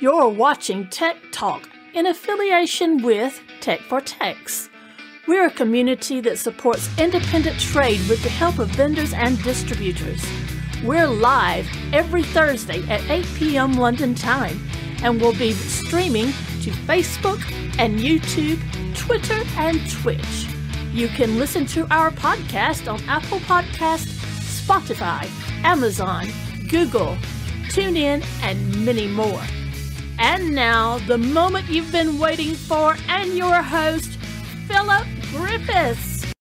You're watching Tech Talk in affiliation with Tech for Techs. We're a community that supports independent trade with the help of vendors and distributors. We're live every Thursday at 8 p.m. London time, and we'll be streaming to Facebook and YouTube, Twitter, and Twitch. You can listen to our podcast on Apple Podcast, Spotify, Amazon, Google, TuneIn, and many more. And now, the moment you've been waiting for, and your host, Philip Griffiths.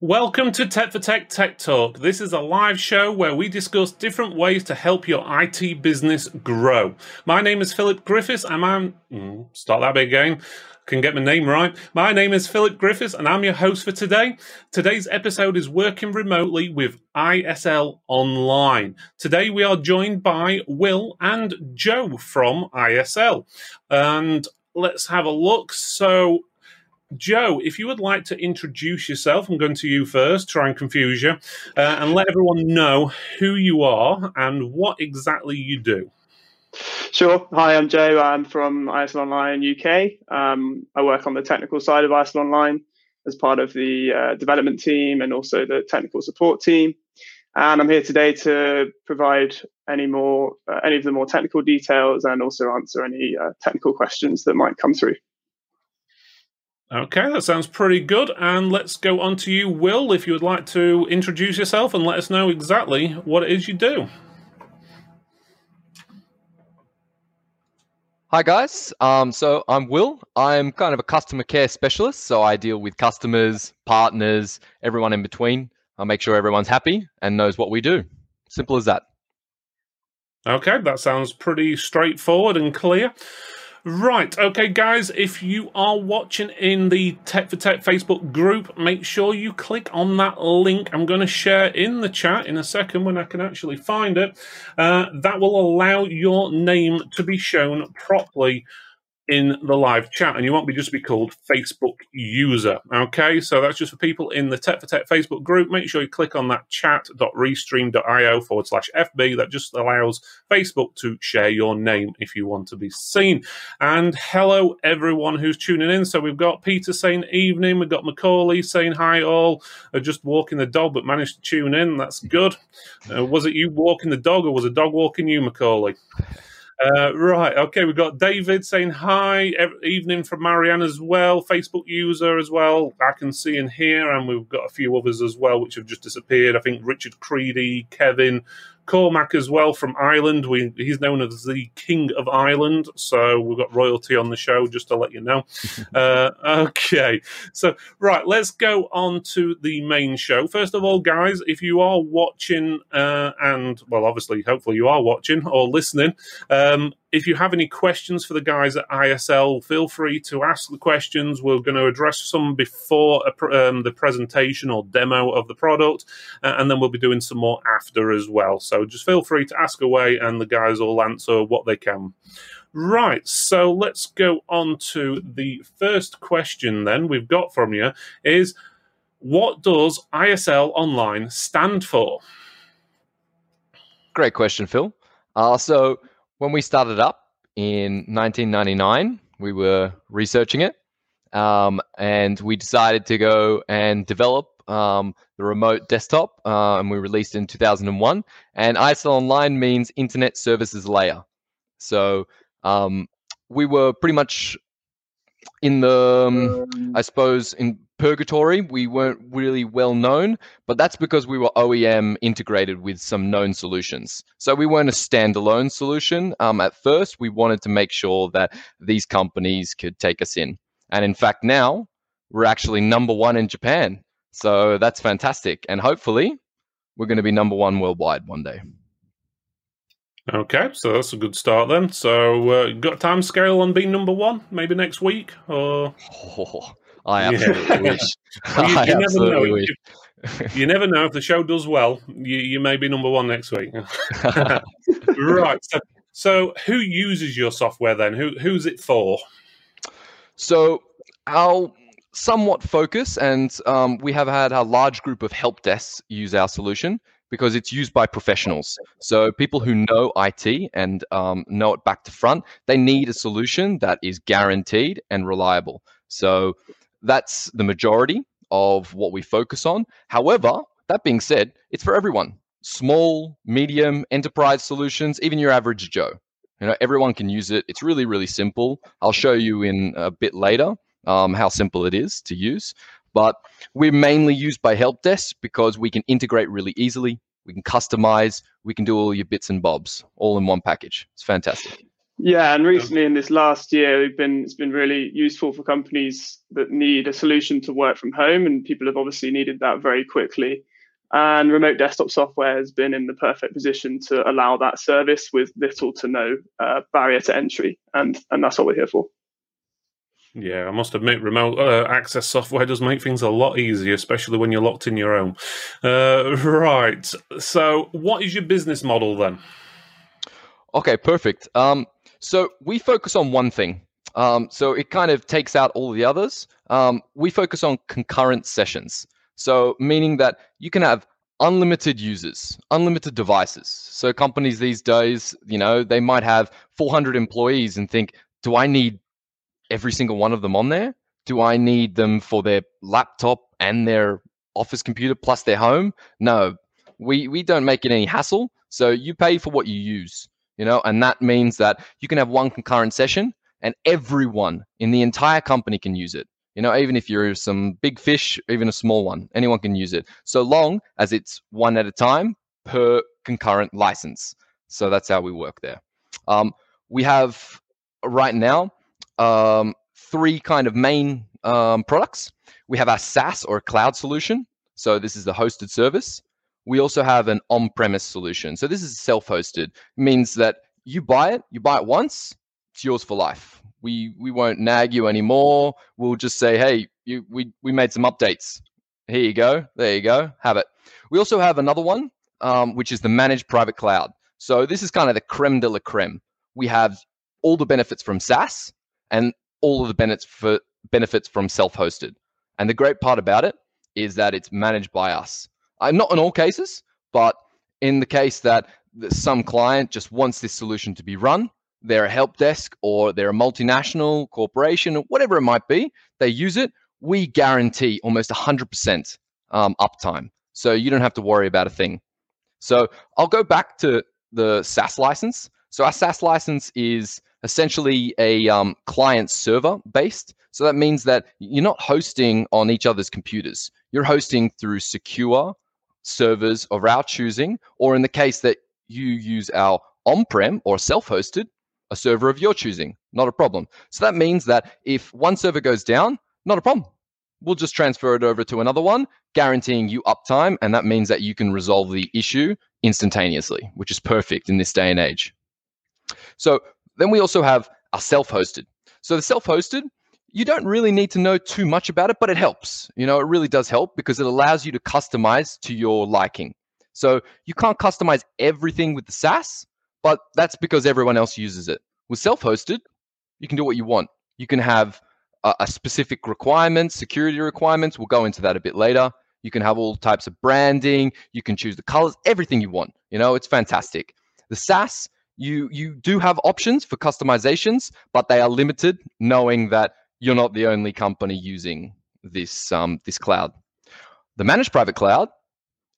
Welcome to Tech for Tech Tech Talk. This is a live show where we discuss different ways to help your IT business grow. My name is Philip Griffiths, and I'm. Mm, start that bit again can get my name right. My name is Philip Griffiths, and I'm your host for today. Today's episode is working remotely with ISL Online. Today we are joined by Will and Joe from ISL. And let's have a look. So, Joe, if you would like to introduce yourself, I'm going to you first, try and confuse you, uh, and let everyone know who you are and what exactly you do. Sure. Hi, I'm Joe. I'm from ISL Online UK. Um, I work on the technical side of ISL Online as part of the uh, development team and also the technical support team. And I'm here today to provide any more, uh, any of the more technical details and also answer any uh, technical questions that might come through. Okay, that sounds pretty good. And let's go on to you, Will, if you would like to introduce yourself and let us know exactly what it is you do. Hi guys, um, so I'm Will. I'm kind of a customer care specialist, so I deal with customers, partners, everyone in between. I make sure everyone's happy and knows what we do. Simple as that. Okay, that sounds pretty straightforward and clear. Right, okay, guys, if you are watching in the Tech for Tech Facebook group, make sure you click on that link. I'm going to share in the chat in a second when I can actually find it. Uh, that will allow your name to be shown properly in the live chat, and you won't be just to be called Facebook user. Okay, so that's just for people in the Tech for Tech Facebook group. Make sure you click on that chat.restream.io forward slash FB. That just allows Facebook to share your name if you want to be seen. And hello, everyone who's tuning in. So we've got Peter saying evening, we've got Macaulay saying hi, all. Uh, just walking the dog, but managed to tune in. That's good. Uh, was it you walking the dog, or was a dog walking you, Macaulay? Uh, right. Okay. We've got David saying hi. Evening from Marianne as well. Facebook user as well. I can see in here. And we've got a few others as well, which have just disappeared. I think Richard Creedy, Kevin, Cormac as well from Ireland. We, he's known as the King of Ireland, so we've got royalty on the show just to let you know. uh, okay, so right, let's go on to the main show. First of all, guys, if you are watching, uh, and well, obviously, hopefully, you are watching or listening. Um, if you have any questions for the guys at ISL, feel free to ask the questions. We're going to address some before um, the presentation or demo of the product, uh, and then we'll be doing some more after as well. So just feel free to ask away, and the guys will answer what they can. Right, so let's go on to the first question then we've got from you is what does ISL Online stand for? Great question, Phil. Uh, so when we started up in 1999, we were researching it, um, and we decided to go and develop um, the remote desktop, uh, and we released in 2001. And ISL Online means Internet Services Layer. So um, we were pretty much in the, um, I suppose, in purgatory. We weren't really well known, but that's because we were OEM integrated with some known solutions. So we weren't a standalone solution. Um, at first, we wanted to make sure that these companies could take us in. And in fact, now we're actually number one in Japan. So that's fantastic. And hopefully, we're going to be number one worldwide one day. Okay, so that's a good start then. So, uh, got time scale on being number one? Maybe next week, or oh, I absolutely yeah. wish. you, you never know. Wish. If, you never know if the show does well. You, you may be number one next week. right. So, so, who uses your software then? Who who's it for? So, our somewhat focus, and um, we have had a large group of help desks use our solution because it's used by professionals. So people who know IT and um, know it back to front, they need a solution that is guaranteed and reliable. So that's the majority of what we focus on. However, that being said, it's for everyone. Small, medium, enterprise solutions, even your average Joe. You know, everyone can use it. It's really, really simple. I'll show you in a bit later um, how simple it is to use. But we're mainly used by help desks because we can integrate really easily. We can customize. We can do all your bits and bobs all in one package. It's fantastic. Yeah, and recently in this last year, we've been it's been really useful for companies that need a solution to work from home, and people have obviously needed that very quickly. And remote desktop software has been in the perfect position to allow that service with little to no uh, barrier to entry, and and that's what we're here for. Yeah, I must admit, remote uh, access software does make things a lot easier, especially when you're locked in your home. Uh, right. So, what is your business model then? Okay, perfect. Um, so we focus on one thing. Um, so it kind of takes out all the others. Um, we focus on concurrent sessions. So meaning that you can have unlimited users, unlimited devices. So companies these days, you know, they might have 400 employees and think, do I need every single one of them on there? Do I need them for their laptop and their office computer plus their home? No, we we don't make it any hassle. So you pay for what you use, you know, and that means that you can have one concurrent session and everyone in the entire company can use it. You know, even if you're some big fish, even a small one, anyone can use it. So long as it's one at a time per concurrent license. So that's how we work there. Um, we have right now um, three kind of main um, products. We have our SaaS or cloud solution. So this is the hosted service. We also have an on-premise solution. So this is self-hosted. Means that you buy it, you buy it once, it's yours for life. We we won't nag you anymore. We'll just say, hey, you, we we made some updates. Here you go. There you go. Have it. We also have another one, um, which is the managed private cloud. So this is kind of the creme de la creme. We have all the benefits from SaaS, and all of the benefits for benefits from self-hosted. And the great part about it is that it's managed by us. Uh, not in all cases, but in the case that some client just wants this solution to be run, they're a help desk or they're a multinational corporation or whatever it might be, they use it. We guarantee almost 100% um, uptime. So you don't have to worry about a thing. So I'll go back to the SaaS license. So our SaaS license is essentially a um, client server based. So that means that you're not hosting on each other's computers. You're hosting through secure servers of our choosing, or in the case that you use our on prem or self hosted, a server of your choosing. Not a problem. So that means that if one server goes down, not a problem. We'll just transfer it over to another one, guaranteeing you uptime. And that means that you can resolve the issue instantaneously, which is perfect in this day and age. So then we also have our self-hosted. So the self-hosted, you don't really need to know too much about it, but it helps. You know, it really does help because it allows you to customize to your liking. So you can't customize everything with the SaaS, but that's because everyone else uses it. With self-hosted, you can do what you want. You can have a, a specific requirements, security requirements. We'll go into that a bit later. You can have all types of branding. You can choose the colors, everything you want. You know, it's fantastic. The SaaS, you you do have options for customizations, but they are limited, knowing that you're not the only company using this um, this cloud. The managed private cloud,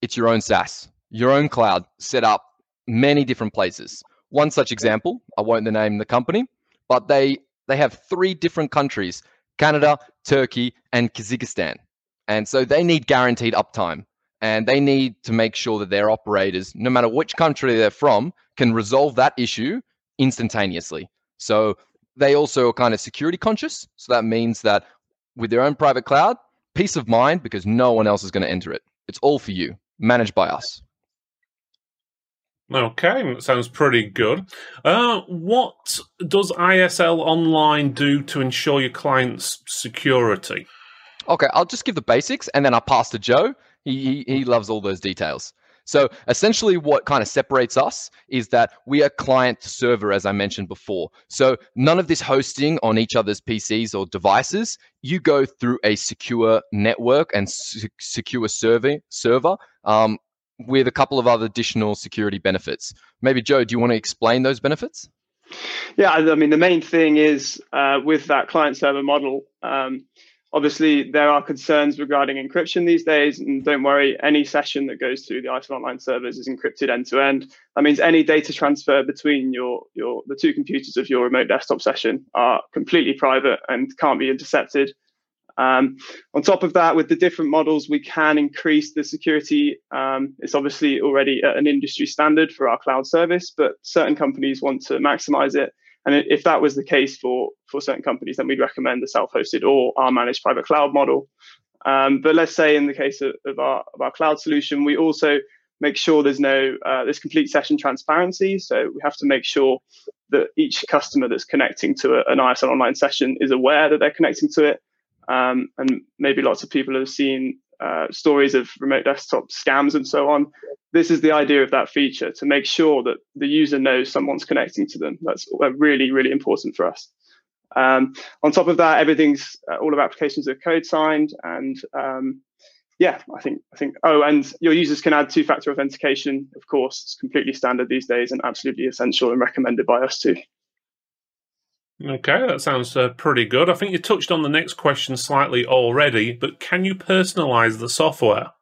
it's your own SaaS, your own cloud set up many different places. One such example, I won't name the company, but they they have three different countries: Canada, Turkey, and Kazakhstan. And so they need guaranteed uptime and they need to make sure that their operators, no matter which country they're from, can resolve that issue instantaneously. So they also are kind of security conscious. So that means that with their own private cloud, peace of mind because no one else is going to enter it. It's all for you, managed by us. Okay, that sounds pretty good. Uh, what does ISL Online do to ensure your client's security? Okay, I'll just give the basics and then I'll pass to Joe he, he, he loves all those details. So essentially, what kind of separates us is that we are client server, as I mentioned before. So none of this hosting on each other's PCs or devices. You go through a secure network and secure server, server um, with a couple of other additional security benefits. Maybe Joe, do you want to explain those benefits? Yeah, I mean the main thing is uh, with that client server model. Um, Obviously, there are concerns regarding encryption these days, and don't worry, any session that goes through the ISL Online servers is encrypted end to end. That means any data transfer between your, your the two computers of your remote desktop session are completely private and can't be intercepted. Um, on top of that, with the different models, we can increase the security. Um, it's obviously already an industry standard for our cloud service, but certain companies want to maximize it and if that was the case for, for certain companies, then we'd recommend the self-hosted or our managed private cloud model. Um, but let's say in the case of, of, our, of our cloud solution, we also make sure there's no uh, there's complete session transparency. So we have to make sure that each customer that's connecting to a, an ISL online session is aware that they're connecting to it. Um, and maybe lots of people have seen uh, stories of remote desktop scams and so on. This is the idea of that feature to make sure that the user knows someone's connecting to them. That's really, really important for us. Um, on top of that, everything's uh, all of applications are code signed, and um, yeah, I think I think. Oh, and your users can add two-factor authentication. Of course, it's completely standard these days and absolutely essential and recommended by us too. Okay, that sounds uh, pretty good. I think you touched on the next question slightly already, but can you personalize the software?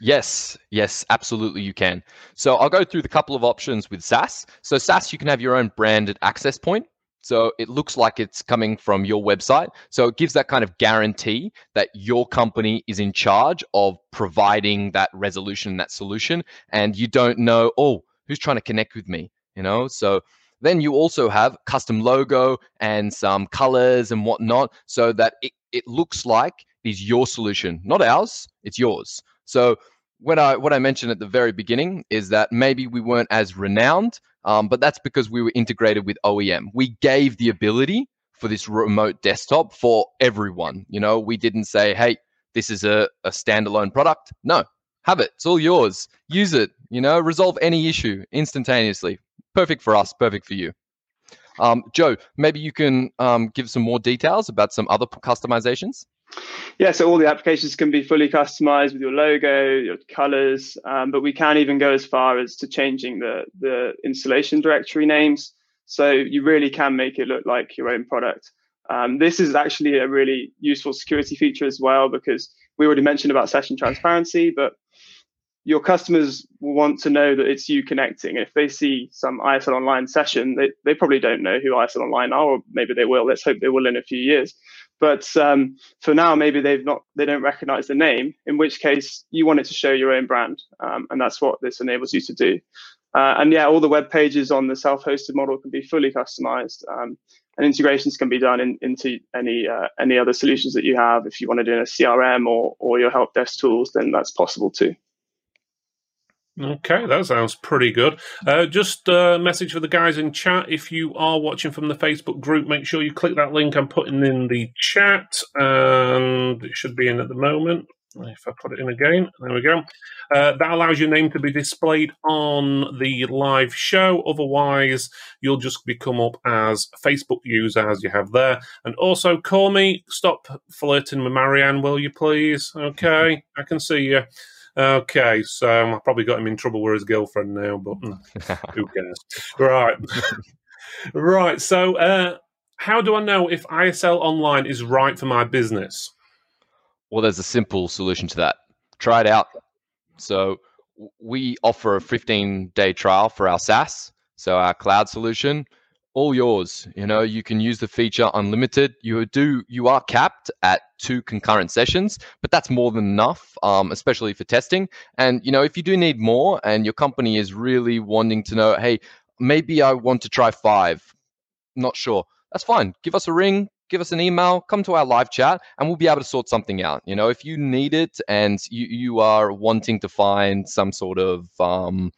Yes, yes, absolutely you can. So I'll go through the couple of options with SaaS. So SaaS, you can have your own branded access point. So it looks like it's coming from your website. So it gives that kind of guarantee that your company is in charge of providing that resolution, that solution, and you don't know, oh, who's trying to connect with me? You know, so then you also have custom logo and some colors and whatnot so that it, it looks like is your solution, not ours, it's yours. So when I what I mentioned at the very beginning is that maybe we weren't as renowned, um, but that's because we were integrated with OEM. We gave the ability for this remote desktop for everyone. You know, we didn't say, hey, this is a, a standalone product. No, have it. It's all yours. Use it. You know, resolve any issue instantaneously perfect for us, perfect for you. Um, Joe, maybe you can um, give some more details about some other customizations. Yeah, so all the applications can be fully customized with your logo, your colors, um, but we can even go as far as to changing the, the installation directory names. So you really can make it look like your own product. Um, this is actually a really useful security feature as well because we already mentioned about session transparency, but your customers will want to know that it's you connecting. If they see some ISL online session, they, they probably don't know who ISL online are, or maybe they will. Let's hope they will in a few years. But um, for now, maybe they've not, they don't recognize the name. In which case, you want it to show your own brand, um, and that's what this enables you to do. Uh, and yeah, all the web pages on the self-hosted model can be fully customized, um, and integrations can be done in, into any uh, any other solutions that you have. If you want to do a CRM or or your help desk tools, then that's possible too. Okay, that sounds pretty good. Uh, just a message for the guys in chat. If you are watching from the Facebook group, make sure you click that link I'm putting in the chat, and it should be in at the moment. If I put it in again, there we go. Uh, that allows your name to be displayed on the live show. Otherwise, you'll just become up as Facebook user as you have there. And also, Cormac. Stop flirting with Marianne, will you please? Okay, I can see you. Okay, so I probably got him in trouble with his girlfriend now, but mm, who cares? right. right. So, uh, how do I know if ISL Online is right for my business? Well, there's a simple solution to that. Try it out. So, we offer a 15 day trial for our SaaS, so our cloud solution all yours. You know, you can use the feature unlimited. You do you are capped at two concurrent sessions, but that's more than enough, um, especially for testing. And you know, if you do need more, and your company is really wanting to know, hey, maybe I want to try five. Not sure. That's fine. Give us a ring. Give us an email. Come to our live chat, and we'll be able to sort something out. You know, if you need it and you you are wanting to find some sort of um,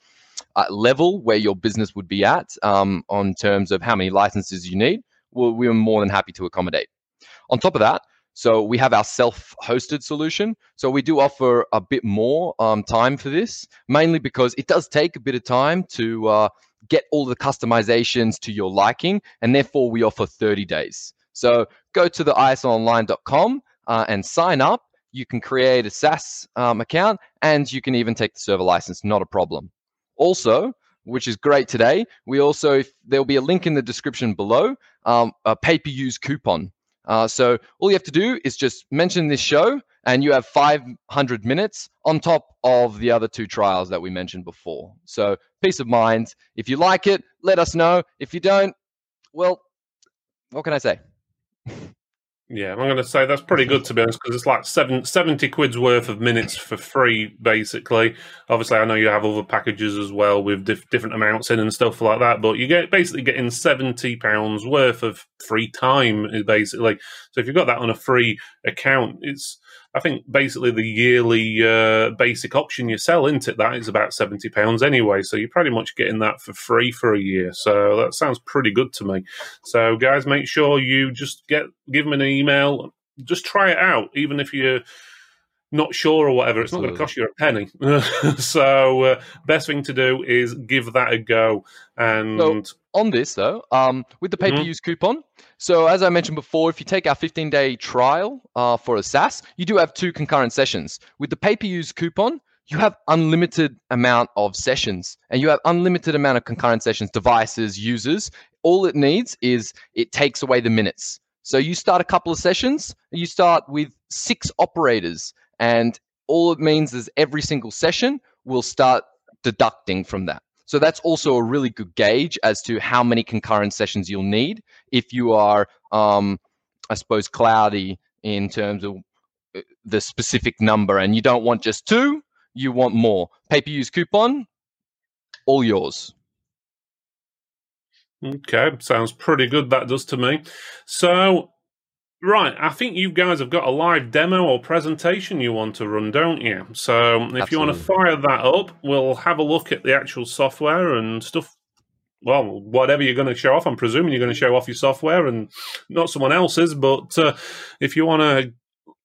uh, level where your business would be at um, on terms of how many licenses you need, well, we're more than happy to accommodate. On top of that, So we have our self-hosted solution. So we do offer a bit more um, time for this, mainly because it does take a bit of time to uh, get all the customizations to your liking, and therefore we offer 30 days. So go to the islonline.com uh, and sign up. You can create a SaaS um, account, and you can even take the server license, not a problem. Also, which is great today. We also, there'll be a link in the description below, um, a pay-per-use coupon. Uh, so all you have to do is just mention this show, and you have 500 minutes on top of the other two trials that we mentioned before. So peace of mind. If you like it, let us know. If you don't, well, what can I say? Yeah, I'm going to say that's pretty good to be honest, because it's like seven, 70 quid's worth of minutes for free, basically. Obviously, I know you have other packages as well with diff- different amounts in and stuff like that, but you get basically getting 70 pounds worth of free time, eh, basically. So if you've got that on a free account, it's I think basically the yearly uh, basic option you sell into that is about seventy pounds anyway. So you're pretty much getting that for free for a year. So that sounds pretty good to me. So guys, make sure you just get give them an email. Just try it out, even if you're not sure or whatever. It's not going to cost you a penny. so uh, best thing to do is give that a go. And so on this though, um, with the pay per use mm-hmm. coupon. So as I mentioned before, if you take our 15 day trial uh, for a SaaS, you do have two concurrent sessions. With the pay per use coupon, you have unlimited amount of sessions and you have unlimited amount of concurrent sessions devices users all it needs is it takes away the minutes so you start a couple of sessions you start with six operators and all it means is every single session will start deducting from that. So that's also a really good gauge as to how many concurrent sessions you'll need if you are, um, I suppose, cloudy in terms of uh, the specific number and you don't want just two, you want more. Pay per use coupon, all yours. Okay, sounds pretty good. That does to me. So Right, I think you guys have got a live demo or presentation you want to run, don't you? So if Absolutely. you want to fire that up, we'll have a look at the actual software and stuff. Well, whatever you're going to show off, I'm presuming you're going to show off your software and not someone else's. But uh, if you want to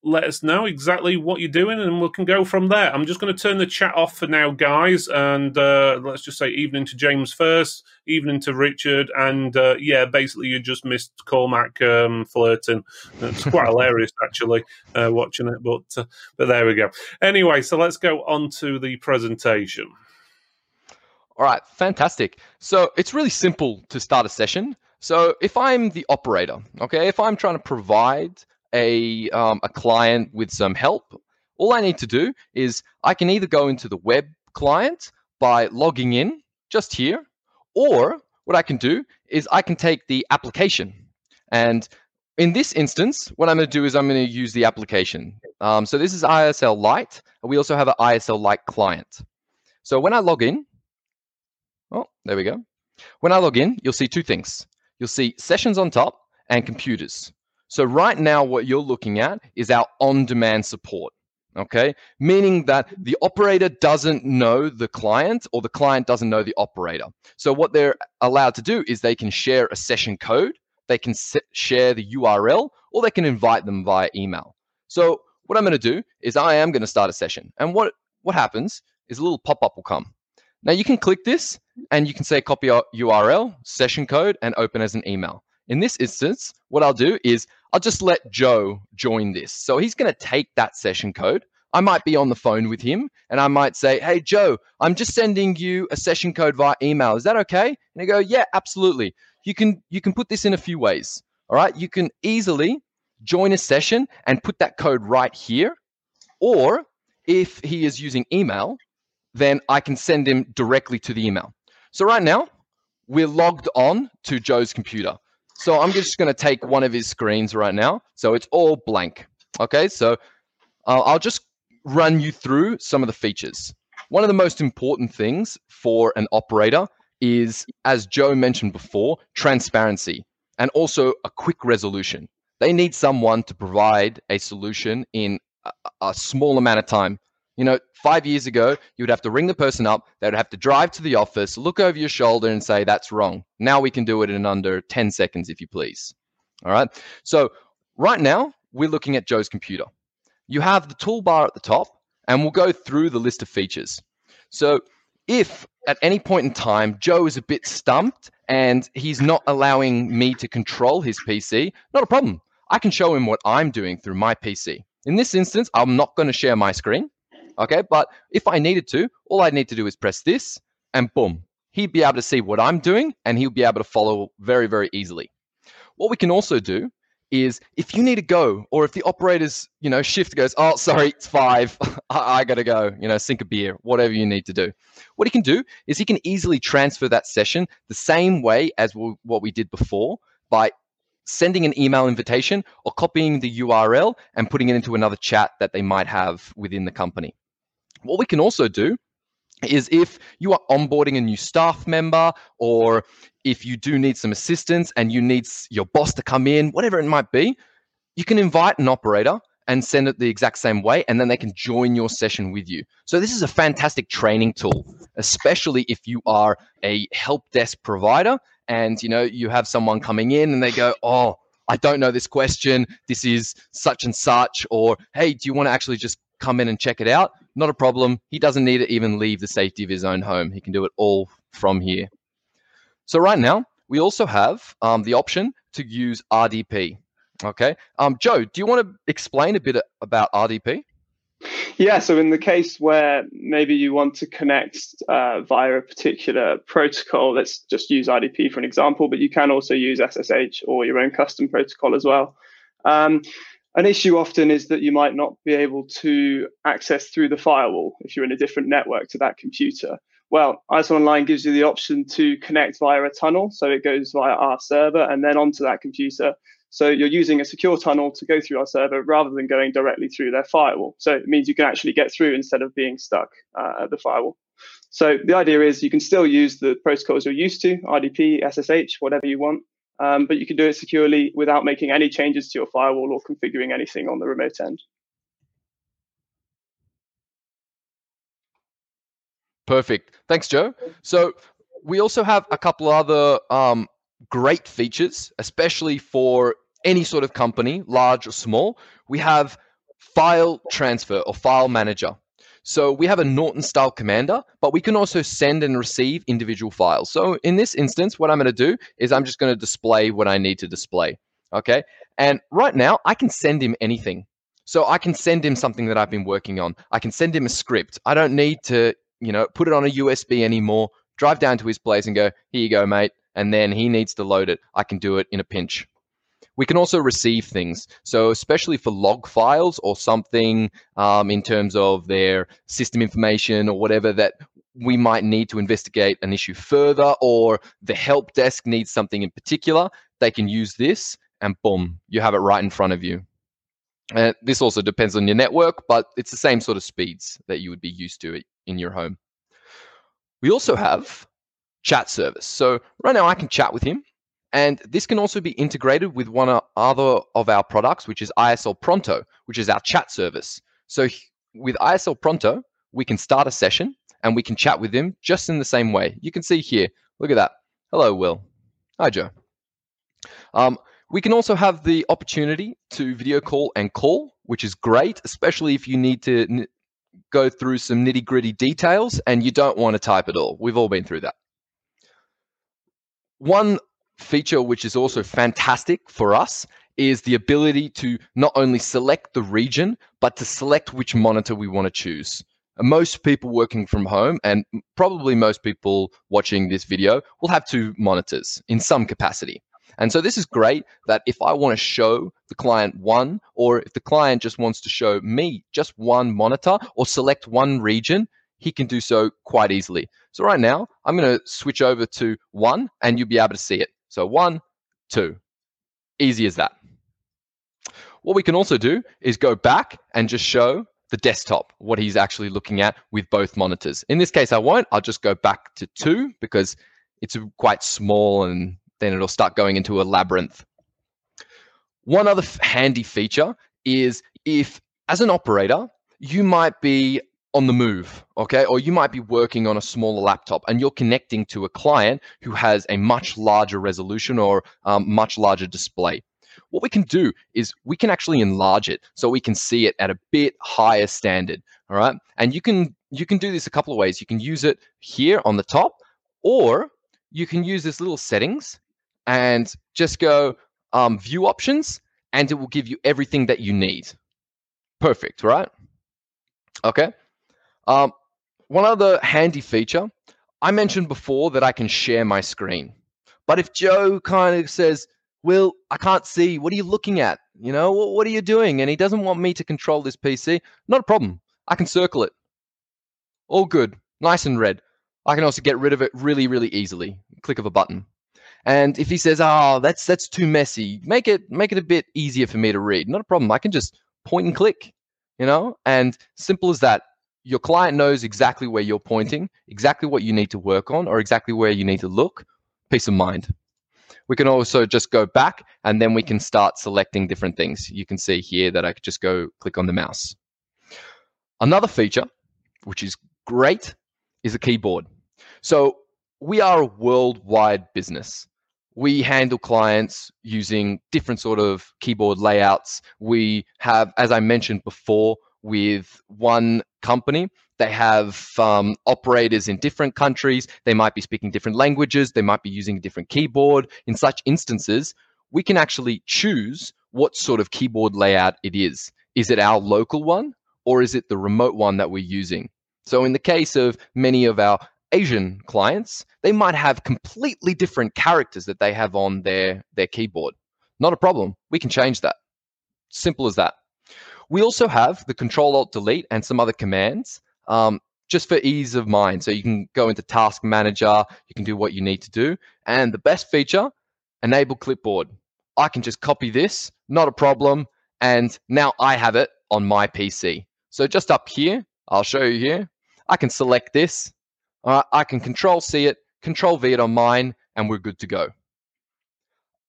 let us know exactly what you're doing and we can go from there. I'm just going to turn the chat off for now, guys. And uh, let's just say evening to James first, evening to Richard. And uh, yeah, basically, you just missed Cormac um, flirting. It's quite hilarious, actually, uh, watching it. But, uh, but there we go. Anyway, so let's go on to the presentation. All right, fantastic. So it's really simple to start a session. So if I'm the operator, okay, if I'm trying to provide a, um, a client with some help, all I need to do is I can either go into the web client by logging in just here, or what I can do is I can take the application. And in this instance, what I'm going to do is I'm going to use the application. Um, so this is ISL Light. We also have an ISL Light client. So when I log in, oh, there we go. When I log in, you'll see two things. You'll see sessions on top and computers. So right now, what you're looking at is our on-demand support. Okay, meaning that the operator doesn't know the client or the client doesn't know the operator. So what they're allowed to do is they can share a session code, they can share the URL, or they can invite them via email. So what I'm going to do is I am going to start a session. And what, what happens is a little pop-up will come. Now you can click this and you can say copy URL, session code, and open as an email. In this instance, what I'll do is I'll just let Joe join this. So he's going to take that session code. I might be on the phone with him and I might say, Hey, Joe, I'm just sending you a session code via email. Is that okay? And he go, Yeah, absolutely. You can you can put this in a few ways. All right. You can easily join a session and put that code right here. Or if he is using email, then I can send him directly to the email. So right now, we're logged on to Joe's computer. So I'm just going to take one of his screens right now. So it's all blank. Okay, so uh, I'll just run you through some of the features. One of the most important things for an operator is, as Joe mentioned before, transparency and also a quick resolution. They need someone to provide a solution in a, a small amount of time. You know, five years ago, you would have to ring the person up. They would have to drive to the office, look over your shoulder, and say, that's wrong. Now we can do it in under 10 seconds, if you please. All right. So, right now, we're looking at Joe's computer. You have the toolbar at the top, and we'll go through the list of features. So if at any point in time Joe is a bit stumped and he's not allowing me to control his PC, not a problem. I can show him what I'm doing through my PC. In this instance, I'm not going to share my screen. Okay, but if I needed to, all I need to do is press this and boom, he'd be able to see what I'm doing and he'll be able to follow very, very easily. What we can also do is if you need to go or if the operator's you know shift goes oh sorry it's five. I, I, gotta go you know sink a beer whatever you need to do. What he can do is he can easily transfer that session the same way as what we did before by sending an email invitation or copying the url and putting it into another chat that they might have within the company what we can also do is if you are onboarding a new staff member or if you do need some assistance and you need your boss to come in, whatever it might be, you can invite an operator and send it the exact same way and then they can join your session with you. So this is a fantastic training tool, especially if you are a help desk provider and you know you have someone coming in and they go, "Oh, I don't know this question. This is such and such," or "Hey, do you want to actually just come in and check it out, not a problem. He doesn't need to even leave the safety of his own home. He can do it all from here. So right now, we also have um, the option to use RDP. Okay. Um, Joe, do you want to explain a bit about RDP? Yeah, so in the case where maybe you want to connect uh, via a particular protocol, let's just use RDP for an example, but you can also use SSH or your own custom protocol as well. Um, an issue often is that you might not be able to access through the firewall if you're in a different network to that computer. Well, ISL Online gives you the option to connect via a tunnel. So it goes via our server and then onto that computer. So you're using a secure tunnel to go through our server rather than going directly through their firewall. So it means you can actually get through instead of being stuck uh, at the firewall. So the idea is you can still use the protocols you're used to, RDP, SSH, whatever you want, um, but you can do it securely without making any changes to your firewall or configuring anything on the remote end. Perfect. Thanks, Joe. So we also have a couple other um, great features, especially for any sort of company, large or small. We have file transfer or file manager. So we have a Norton style commander, but we can also send and receive individual files. So in this instance, what I'm going to do is I'm just going to display what I need to display. Okay. And right now I can send him anything. So I can send him something that I've been working on. I can send him a script. I don't need to, you know, put it on a USB anymore, drive down to his place and go, here you go, mate. And then he needs to load it. I can do it in a pinch. We can also receive things. So especially for log files or something um, in terms of their system information or whatever that we might need to investigate an issue further or the help desk needs something in particular, they can use this and boom, you have it right in front of you. And this also depends on your network, but it's the same sort of speeds that you would be used to in your home. We also have chat service. So right now I can chat with him and this can also be integrated with one other of our products, which is ISL Pronto, which is our chat service. So with ISL Pronto, we can start a session and we can chat with him just in the same way. You can see here, look at that. Hello, Will. Hi, Joe. Um, we can also have the opportunity to video call and call, which is great, especially if you need to go through some nitty gritty details and you don't want to type it all. We've all been through that. One feature which is also fantastic for us is the ability to not only select the region, but to select which monitor we want to choose. Most people working from home, and probably most people watching this video, will have two monitors in some capacity. And so this is great that if I want to show the client one, or if the client just wants to show me just one monitor or select one region, he can do so quite easily. So right now, I'm going to switch over to one and you'll be able to see it. So one, two. Easy as that. What we can also do is go back and just show the desktop, what he's actually looking at with both monitors. In this case, I won't. I'll just go back to two because it's quite small and then it'll start going into a labyrinth. One other handy feature is if, as an operator, you might be on the move, okay? Or you might be working on a smaller laptop and you're connecting to a client who has a much larger resolution or um, much larger display. what we can do is we can actually enlarge it so we can see it at a bit higher standard. All right. And you can you can do this a couple of ways. You can use it here on the top, or you can use this little settings and just go um, view options, and it will give you everything that you need. Perfect, right? Okay. Um, one other handy feature I mentioned before that I can share my screen. But if Joe kind of says, Will, I can't see, what are you looking at? You know, what, what are you doing? And he doesn't want me to control this PC, not a problem. I can circle it. All good, nice and red. I can also get rid of it really, really easily. Click of a button. And if he says, "Oh, that's that's too messy," make it make it a bit easier for me to read. Not a problem. I can just point and click, you know, and simple as that your client knows exactly where you're pointing, exactly what you need to work on, or exactly where you need to look. Peace of mind. We can also just go back and then we can start selecting different things. You can see here that I could just go click on the mouse. Another feature, which is great, is a keyboard. So we are a worldwide business. We handle clients using different sort of keyboard layouts. We have, as I mentioned before, with one company. They have um, operators in different countries. They might be speaking different languages. They might be using a different keyboard. In such instances, we can actually choose what sort of keyboard layout it is. Is it our local one or is it the remote one that we're using? So, in the case of many of our Asian clients, they might have completely different characters that they have on their, their keyboard. Not a problem. We can change that. Simple as that. We also have the Control Alt Delete and some other commands um, just for ease of mind. So you can go into Task Manager, you can do what you need to do. And the best feature, Enable Clipboard. I can just copy this, not a problem. And now I have it on my PC. So just up here, I'll show you here. I can select this. I can Control C it, Control V it on mine, and we're good to go.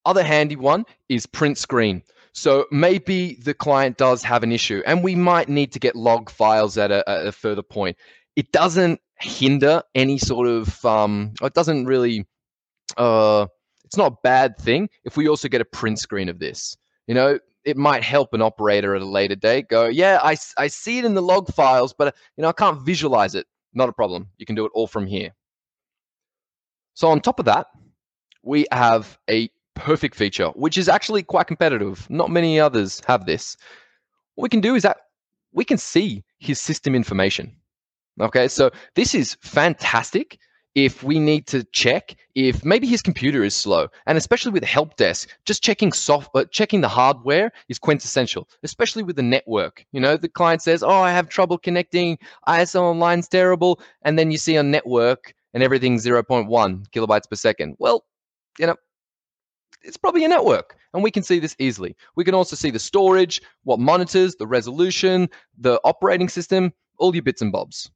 Other handy one is print screen. So maybe the client does have an issue, and we might need to get log files at a, at a further point. It doesn't hinder any sort of, um, it doesn't really, uh, it's not a bad thing if we also get a print screen of this. You know, it might help an operator at a later date go, yeah, I, I see it in the log files, but you know, I can't visualize it. Not a problem. You can do it all from here. So on top of that, we have a perfect feature, which is actually quite competitive. Not many others have this. What we can do is that we can see his system information. Okay, so this is fantastic if we need to check if maybe his computer is slow and especially with help desk just checking software uh, checking the hardware is quintessential especially with the network you know the client says oh i have trouble connecting isl online's terrible and then you see on network and everything's 0.1 kilobytes per second well you know it's probably a network and we can see this easily. We can also see the storage, what monitors, the resolution, the operating system, all your bits and bobs.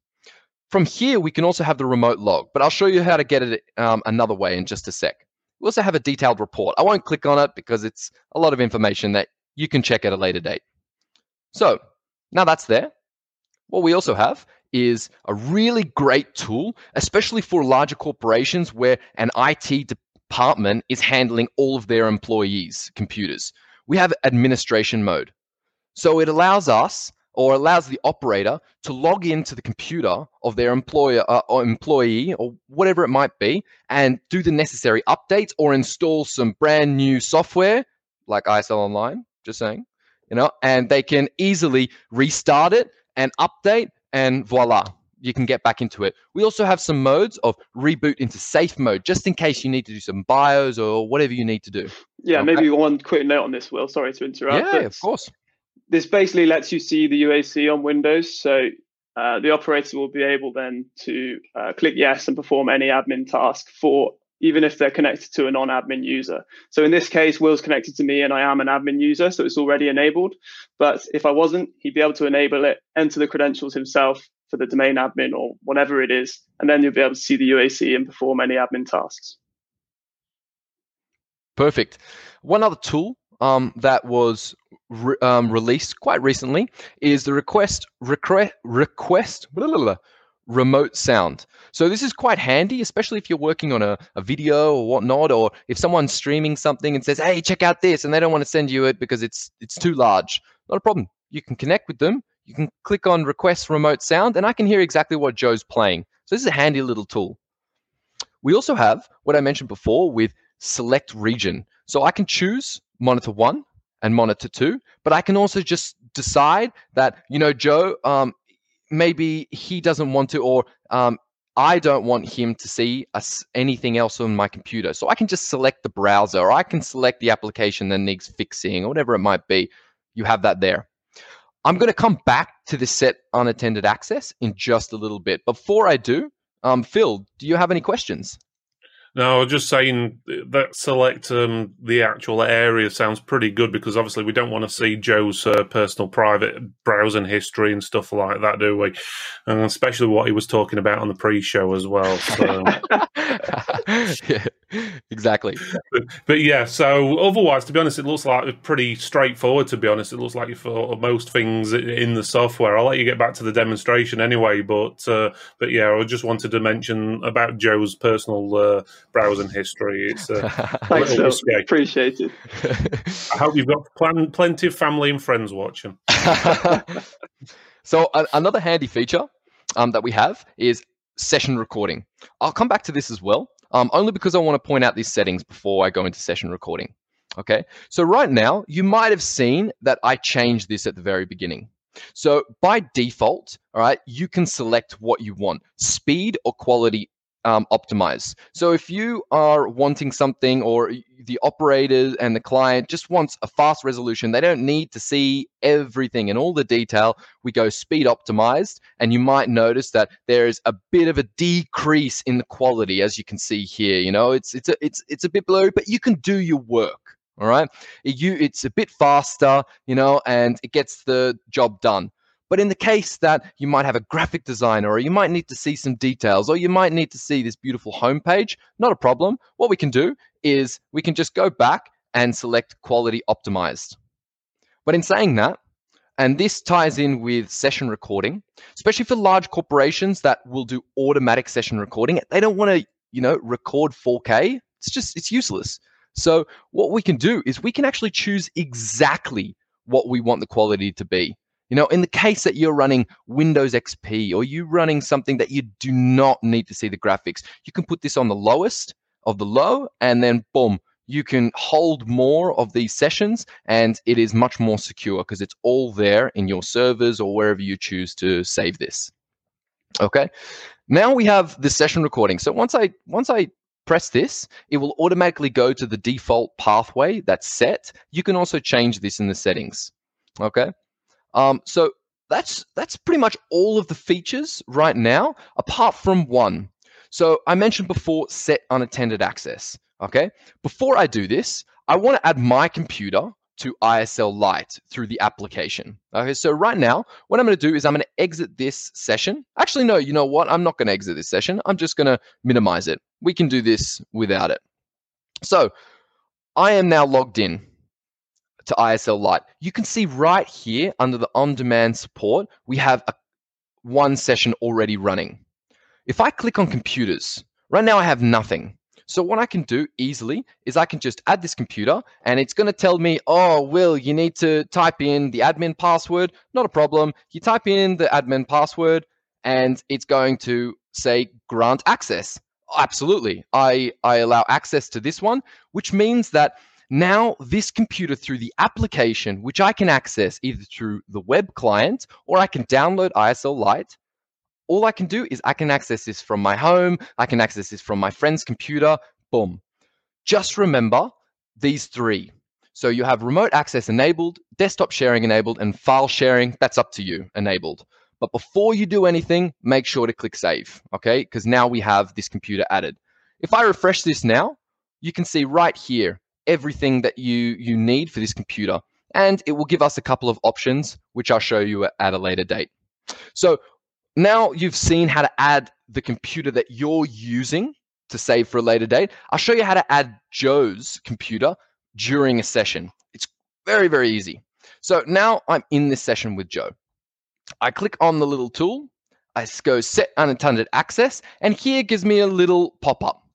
From here, we can also have the remote log, but I'll show you how to get it um, another way in just a sec. We also have a detailed report. I won't click on it because it's a lot of information that you can check at a later date. So now that's there. What we also have is a really great tool, especially for larger corporations where an IT department is handling all of their employees' computers. We have administration mode. So it allows us or allows the operator to log into the computer of their employer uh, or employee or whatever it might be and do the necessary updates or install some brand new software like ISL Online, just saying, you know, and they can easily restart it and update and voila, you can get back into it. We also have some modes of reboot into safe mode, just in case you need to do some bios or whatever you need to do. Yeah, okay. maybe one quick note on this, Will. Sorry to interrupt. Yeah, of course. This basically lets you see the UAC on Windows. So uh, the operator will be able then to uh, click yes and perform any admin task for even if they're connected to a non-admin user. So in this case, Will's connected to me and I am an admin user, so it's already enabled. But if I wasn't, he'd be able to enable it, enter the credentials himself, for the domain admin or whatever it is, and then you'll be able to see the UAC and perform any admin tasks. Perfect. One other tool um, that was re um, released quite recently is the request request request blah, blah, blah, remote sound. So this is quite handy, especially if you're working on a, a video or whatnot, or if someone's streaming something and says, "Hey, check out this," and they don't want to send you it because it's it's too large. Not a problem. You can connect with them. You can click on request remote sound, and I can hear exactly what Joe's playing. So this is a handy little tool. We also have what I mentioned before with select region. So I can choose monitor one and monitor two, but I can also just decide that, you know, Joe, um, maybe he doesn't want to, or um, I don't want him to see us anything else on my computer. So I can just select the browser, or I can select the application that needs fixing, or whatever it might be. You have that there. I'm going to come back to the set unattended access in just a little bit. Before I do, um, Phil, do you have any questions? No, I was just saying that select um, the actual area sounds pretty good because obviously we don't want to see Joe's uh, personal private browsing history and stuff like that, do we? And especially what he was talking about on the pre-show as well. So. yeah, exactly. But, but, yeah, so otherwise, to be honest, it looks like pretty straightforward. To be honest, it looks like for most things in the software. I'll let you get back to the demonstration anyway, but uh, but yeah, I just wanted to mention about Joe's personal. Uh, browsing history. It's uh, Thanks, Phil. Appreciate it. I hope you've got plan- plenty of family and friends watching. so, another handy feature um, that we have is session recording. I'll come back to this as well, um, only because I want to point out these settings before I go into session recording. Okay, so right now you might have seen that I changed this at the very beginning. So by default, all right, you can select what you want, speed or quality um, optimize. So if you are wanting something or the operator and the client just wants a fast resolution, they don't need to see everything and all the detail. We go speed optimized, and you might notice that there is a bit of a decrease in the quality, as you can see here. You know, it's it's a, it's it's a bit blurry, but you can do your work. All right, it, you it's a bit faster, you know, and it gets the job done. But in the case that you might have a graphic designer or you might need to see some details or you might need to see this beautiful homepage, not a problem. What we can do is we can just go back and select quality optimized. But in saying that, and this ties in with session recording, especially for large corporations that will do automatic session recording. They don't want to, you know, record 4K. It's just it's useless. So what we can do is we can actually choose exactly what we want the quality to be. You know, in the case that you're running Windows XP or you're running something that you do not need to see the graphics, you can put this on the lowest of the low and then boom, you can hold more of these sessions and it is much more secure because it's all there in your servers or wherever you choose to save this. Okay. Now we have the session recording. So once I once I press this, it will automatically go to the default pathway that's set. You can also change this in the settings. Okay. Um, so that's that's pretty much all of the features right now, apart from one. So I mentioned before set unattended access. Okay. Before I do this, I want to add my computer to ISL Light through the application. Okay, so right now, what I'm going to do is I'm going to exit this session. Actually, no, you know what? I'm not going to exit this session. I'm just going to minimize it. We can do this without it. So I am now logged in to ISL Light. You can see right here under the on-demand support, we have a, one session already running. If I click on computers, right now I have nothing. So what I can do easily is I can just add this computer and it's going to tell me, oh, Will, you need to type in the admin password. Not a problem. You type in the admin password and it's going to say grant access. Absolutely. I, I allow access to this one, which means that now, this computer through the application, which I can access either through the web client or I can download ISL Light, all I can do is I can access this from my home, I can access this from my friend's computer, boom. Just remember these three. So you have remote access enabled, desktop sharing enabled, and file sharing, that's up to you, enabled. But before you do anything, make sure to click save, okay? Because now we have this computer added. If I refresh this now, you can see right here, everything that you, you need for this computer. And it will give us a couple of options, which I'll show you at a later date. So now you've seen how to add the computer that you're using to save for a later date. I'll show you how to add Joe's computer during a session. It's very, very easy. So now I'm in this session with Joe. I click on the little tool. I go set unattended access, and here gives me a little pop up.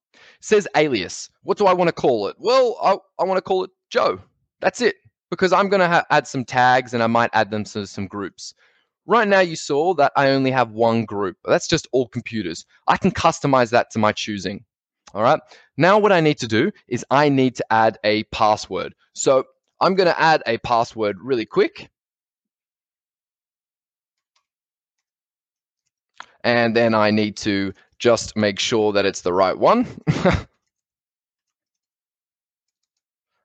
Says alias. What do I want to call it? Well, I, I want to call it Joe. That's it, because I'm going to ha- add some tags and I might add them to some groups. Right now, you saw that I only have one group. That's just all computers. I can customize that to my choosing. All right. Now, what I need to do is I need to add a password. So I'm going to add a password really quick. And then I need to just make sure that it's the right one.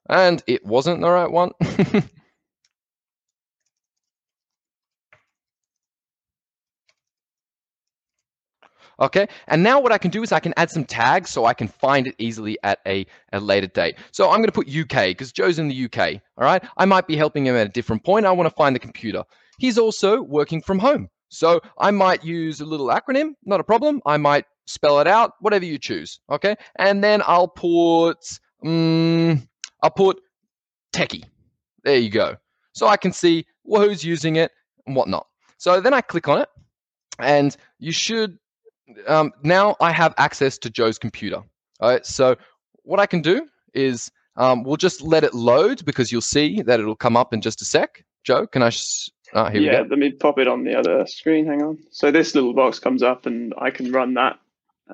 and it wasn't the right one. Okay, and now what I can do is I can add some tags so I can find it easily at a, a later date. So I'm going to put UK because Joe's in the UK. All right, I might be helping him at a different point. I want to find the computer. He's also working from home. So I might use a little acronym, not a problem. I might spell it out, whatever you choose. Okay, and then I'll put, um, I'll put techie. There you go. So I can see who's using it and whatnot. So then I click on it, and you should um, now I have access to Joe's computer. All right, so what I can do is um, we'll just let it load because you'll see that it'll come up in just a sec. Joe, can I? Oh, here yeah, we go. let me pop it on the other screen. Hang on. So this little box comes up, and I can run that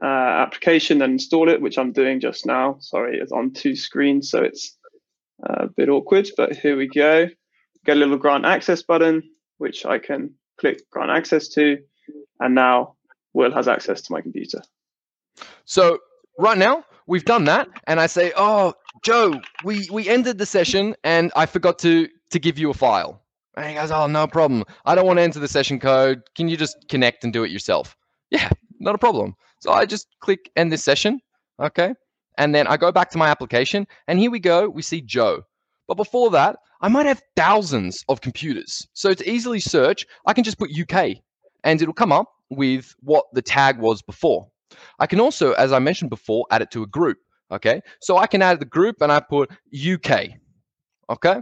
uh, application and install it, which I'm doing just now. Sorry, it's on two screens, so it's uh, a bit awkward. But here we go. Get a little grant access button, which I can click grant access to, and now Will has access to my computer. So right now we've done that, and I say, "Oh, Joe, we we ended the session, and I forgot to to give you a file." And he goes, "Oh, no problem. I don't want to enter the session code. Can you just connect and do it yourself?" Yeah, not a problem. So I just click end this session, okay, and then I go back to my application, and here we go. We see Joe. But before that, I might have thousands of computers. So to easily search, I can just put UK, and it'll come up with what the tag was before. I can also, as I mentioned before, add it to a group. Okay, so I can add the group and I put UK. Okay,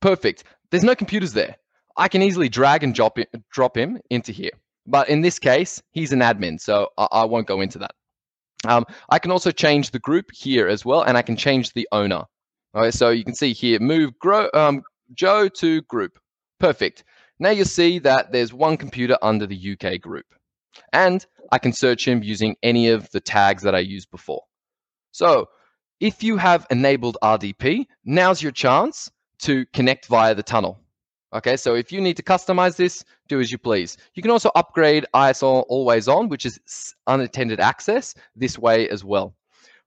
perfect. There's no computers there. I can easily drag and drop it, drop him into here. But in this case, he's an admin, so I, I won't go into that. Um, I can also change the group here as well, and I can change the owner. All right, so you can see here, move grow, um, Joe to group. Perfect. Now you see that there's one computer under the UK group. And I can search him using any of the tags that I used before. So if you have enabled RDP, now's your chance to connect via the tunnel. Okay, so if you need to customize this, do as you please. You can also upgrade ISL always on, which is unattended access this way as well.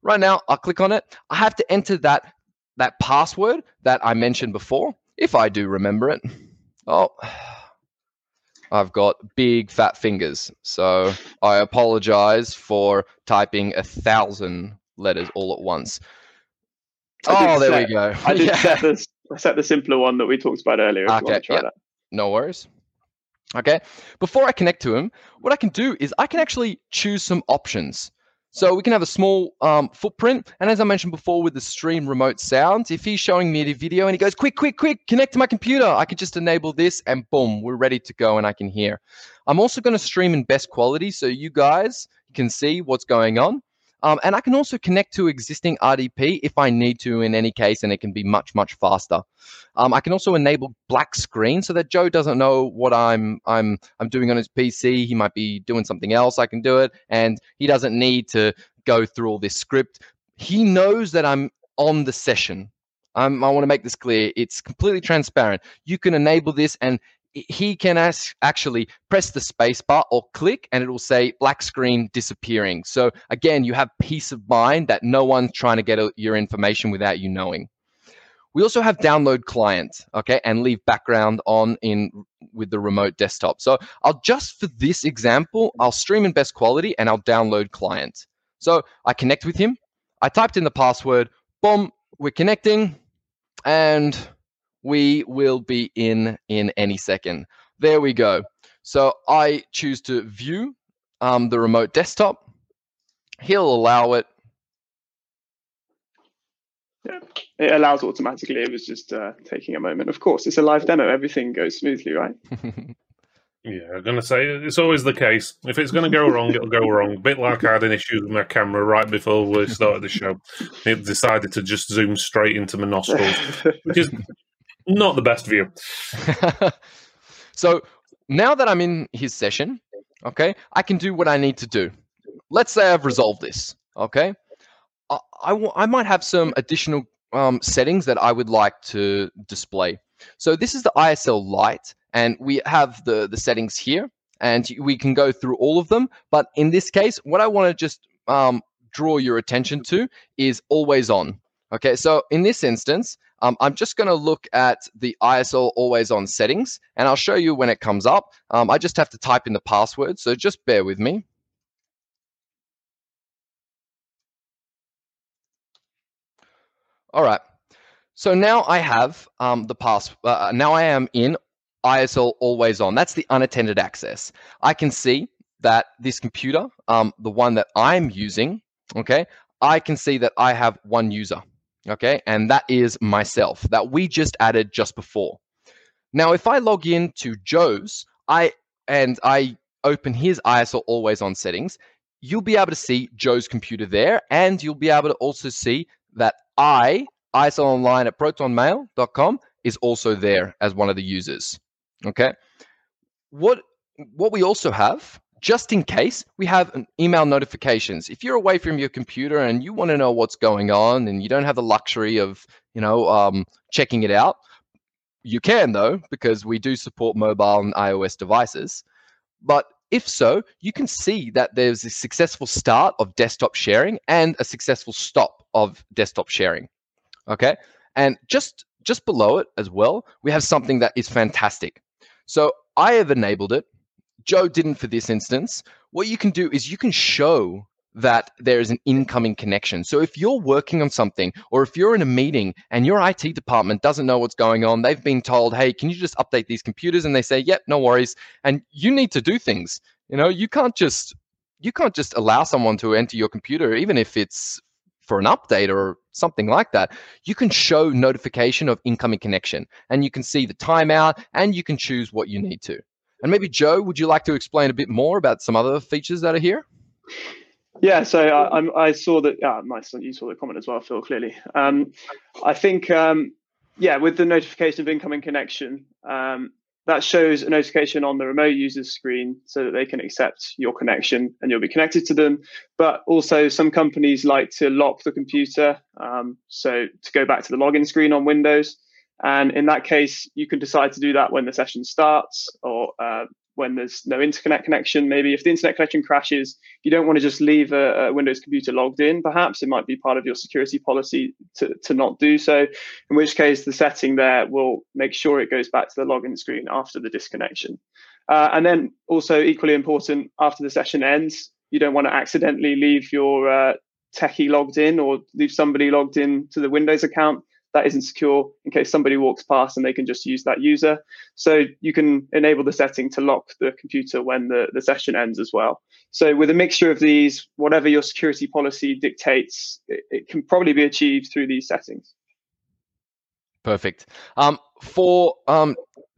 Right now, I'll click on it. I have to enter that, that password that I mentioned before, if I do remember it. Oh, I've got big fat fingers. So I apologize for typing a thousand letters all at once. Oh, there set, we go. I did yeah. set, the, set the simpler one that we talked about earlier. Okay, yep. That. no worries. Okay, before I connect to him, what I can do is I can actually choose some options. So we can have a small um, footprint. And as I mentioned before with the stream remote sound, if he's showing me the video and he goes, quick, quick, quick, connect to my computer, I can just enable this and boom, we're ready to go and I can hear. I'm also going to stream in best quality so you guys can see what's going on. Um, and I can also connect to existing RDP if I need to in any case, and it can be much, much faster. Um, I can also enable black screen so that Joe doesn't know what I'm I'm I'm doing on his PC. He might be doing something else. I can do it, and he doesn't need to go through all this script. He knows that I'm on the session. Um, I want to make this clear. It's completely transparent. You can enable this, and he can as- actually press the space bar or click and it will say black screen disappearing. So again, you have peace of mind that no one's trying to get your information without you knowing. We also have download client, okay, and leave background on in with the remote desktop. So I'll just for this example, I'll stream in best quality and I'll download client. So I connect with him. I typed in the password, boom, we're connecting and we will be in in any second. There we go. So I choose to view um, the remote desktop. He'll allow it. Yeah, it allows automatically. It was just uh, taking a moment. Of course, it's a live demo. Everything goes smoothly, right? Yeah, I'm gonna say it's always the case. If it's gonna go wrong, it'll go wrong. A bit like I had an issue with my camera right before we started the show. It decided to just zoom straight into my nostrils, which is not the best view. so now that I'm in his session, okay, I can do what I need to do. Let's say I've resolved this, okay. I, I, w- I might have some additional um, settings that I would like to display. So this is the ISL light, and we have the, the settings here, and we can go through all of them. But in this case, what I want to just um, draw your attention to is always on. Okay, so in this instance, um, I'm just going to look at the ISL always on settings, and I'll show you when it comes up. Um, I just have to type in the password, so just bear with me. All right. So now I have um, the pass. Uh, now I am in ISL always on. That's the unattended access. I can see that this computer, um, the one that I'm using, okay, I can see that I have one user, okay, and that is myself that we just added just before. Now, if I log in to Joe's, I and I open his ISL always on settings, you'll be able to see Joe's computer there, and you'll be able to also see that I, ISL Online at protonmail.com, is also there as one of the users. Okay. What what we also have, just in case, we have email notifications. If you're away from your computer and you want to know what's going on and you don't have the luxury of, you know, um, checking it out, you can though, because we do support mobile and iOS devices. But if so, you can see that there's a successful start of desktop sharing and a successful stop of desktop sharing. Okay. And just just below it as well, we have something that is fantastic. So I have enabled it. Joe didn't for this instance. What you can do is you can show that there is an incoming connection. So if you're working on something or if you're in a meeting and your IT department doesn't know what's going on, they've been told, "Hey, can you just update these computers?" and they say, "Yep, no worries." And you need to do things. You know, you can't just you can't just allow someone to enter your computer even if it's for an update or something like that, you can show notification of incoming connection and you can see the timeout and you can choose what you need to. And maybe Joe, would you like to explain a bit more about some other features that are here? Yeah, so I, I saw that. Yeah. You saw the comment as well, Phil. Clearly, um, I think um, yeah, with the notification of incoming connection, um, that shows a notification on the remote user's screen so that they can accept your connection and you'll be connected to them. But also, some companies like to lock the computer. Um, so, to go back to the login screen on Windows. And in that case, you can decide to do that when the session starts or uh, when there's no internet connection. Maybe if the internet connection crashes, you don't want to just leave a, a, Windows computer logged in. Perhaps it might be part of your security policy to, to not do so, in which case the setting there will make sure it goes back to the login screen after the disconnection. Uh, and then also equally important, after the session ends, you don't want to accidentally leave your uh, techie logged in or leave somebody logged in to the Windows account that isn't secure in case somebody walks past and they can just use that user. So you can enable the setting to lock the computer when the, the session ends as well. So with a mixture of these, whatever your security policy dictates, it, it can probably be achieved through these settings. Perfect. Um, for um,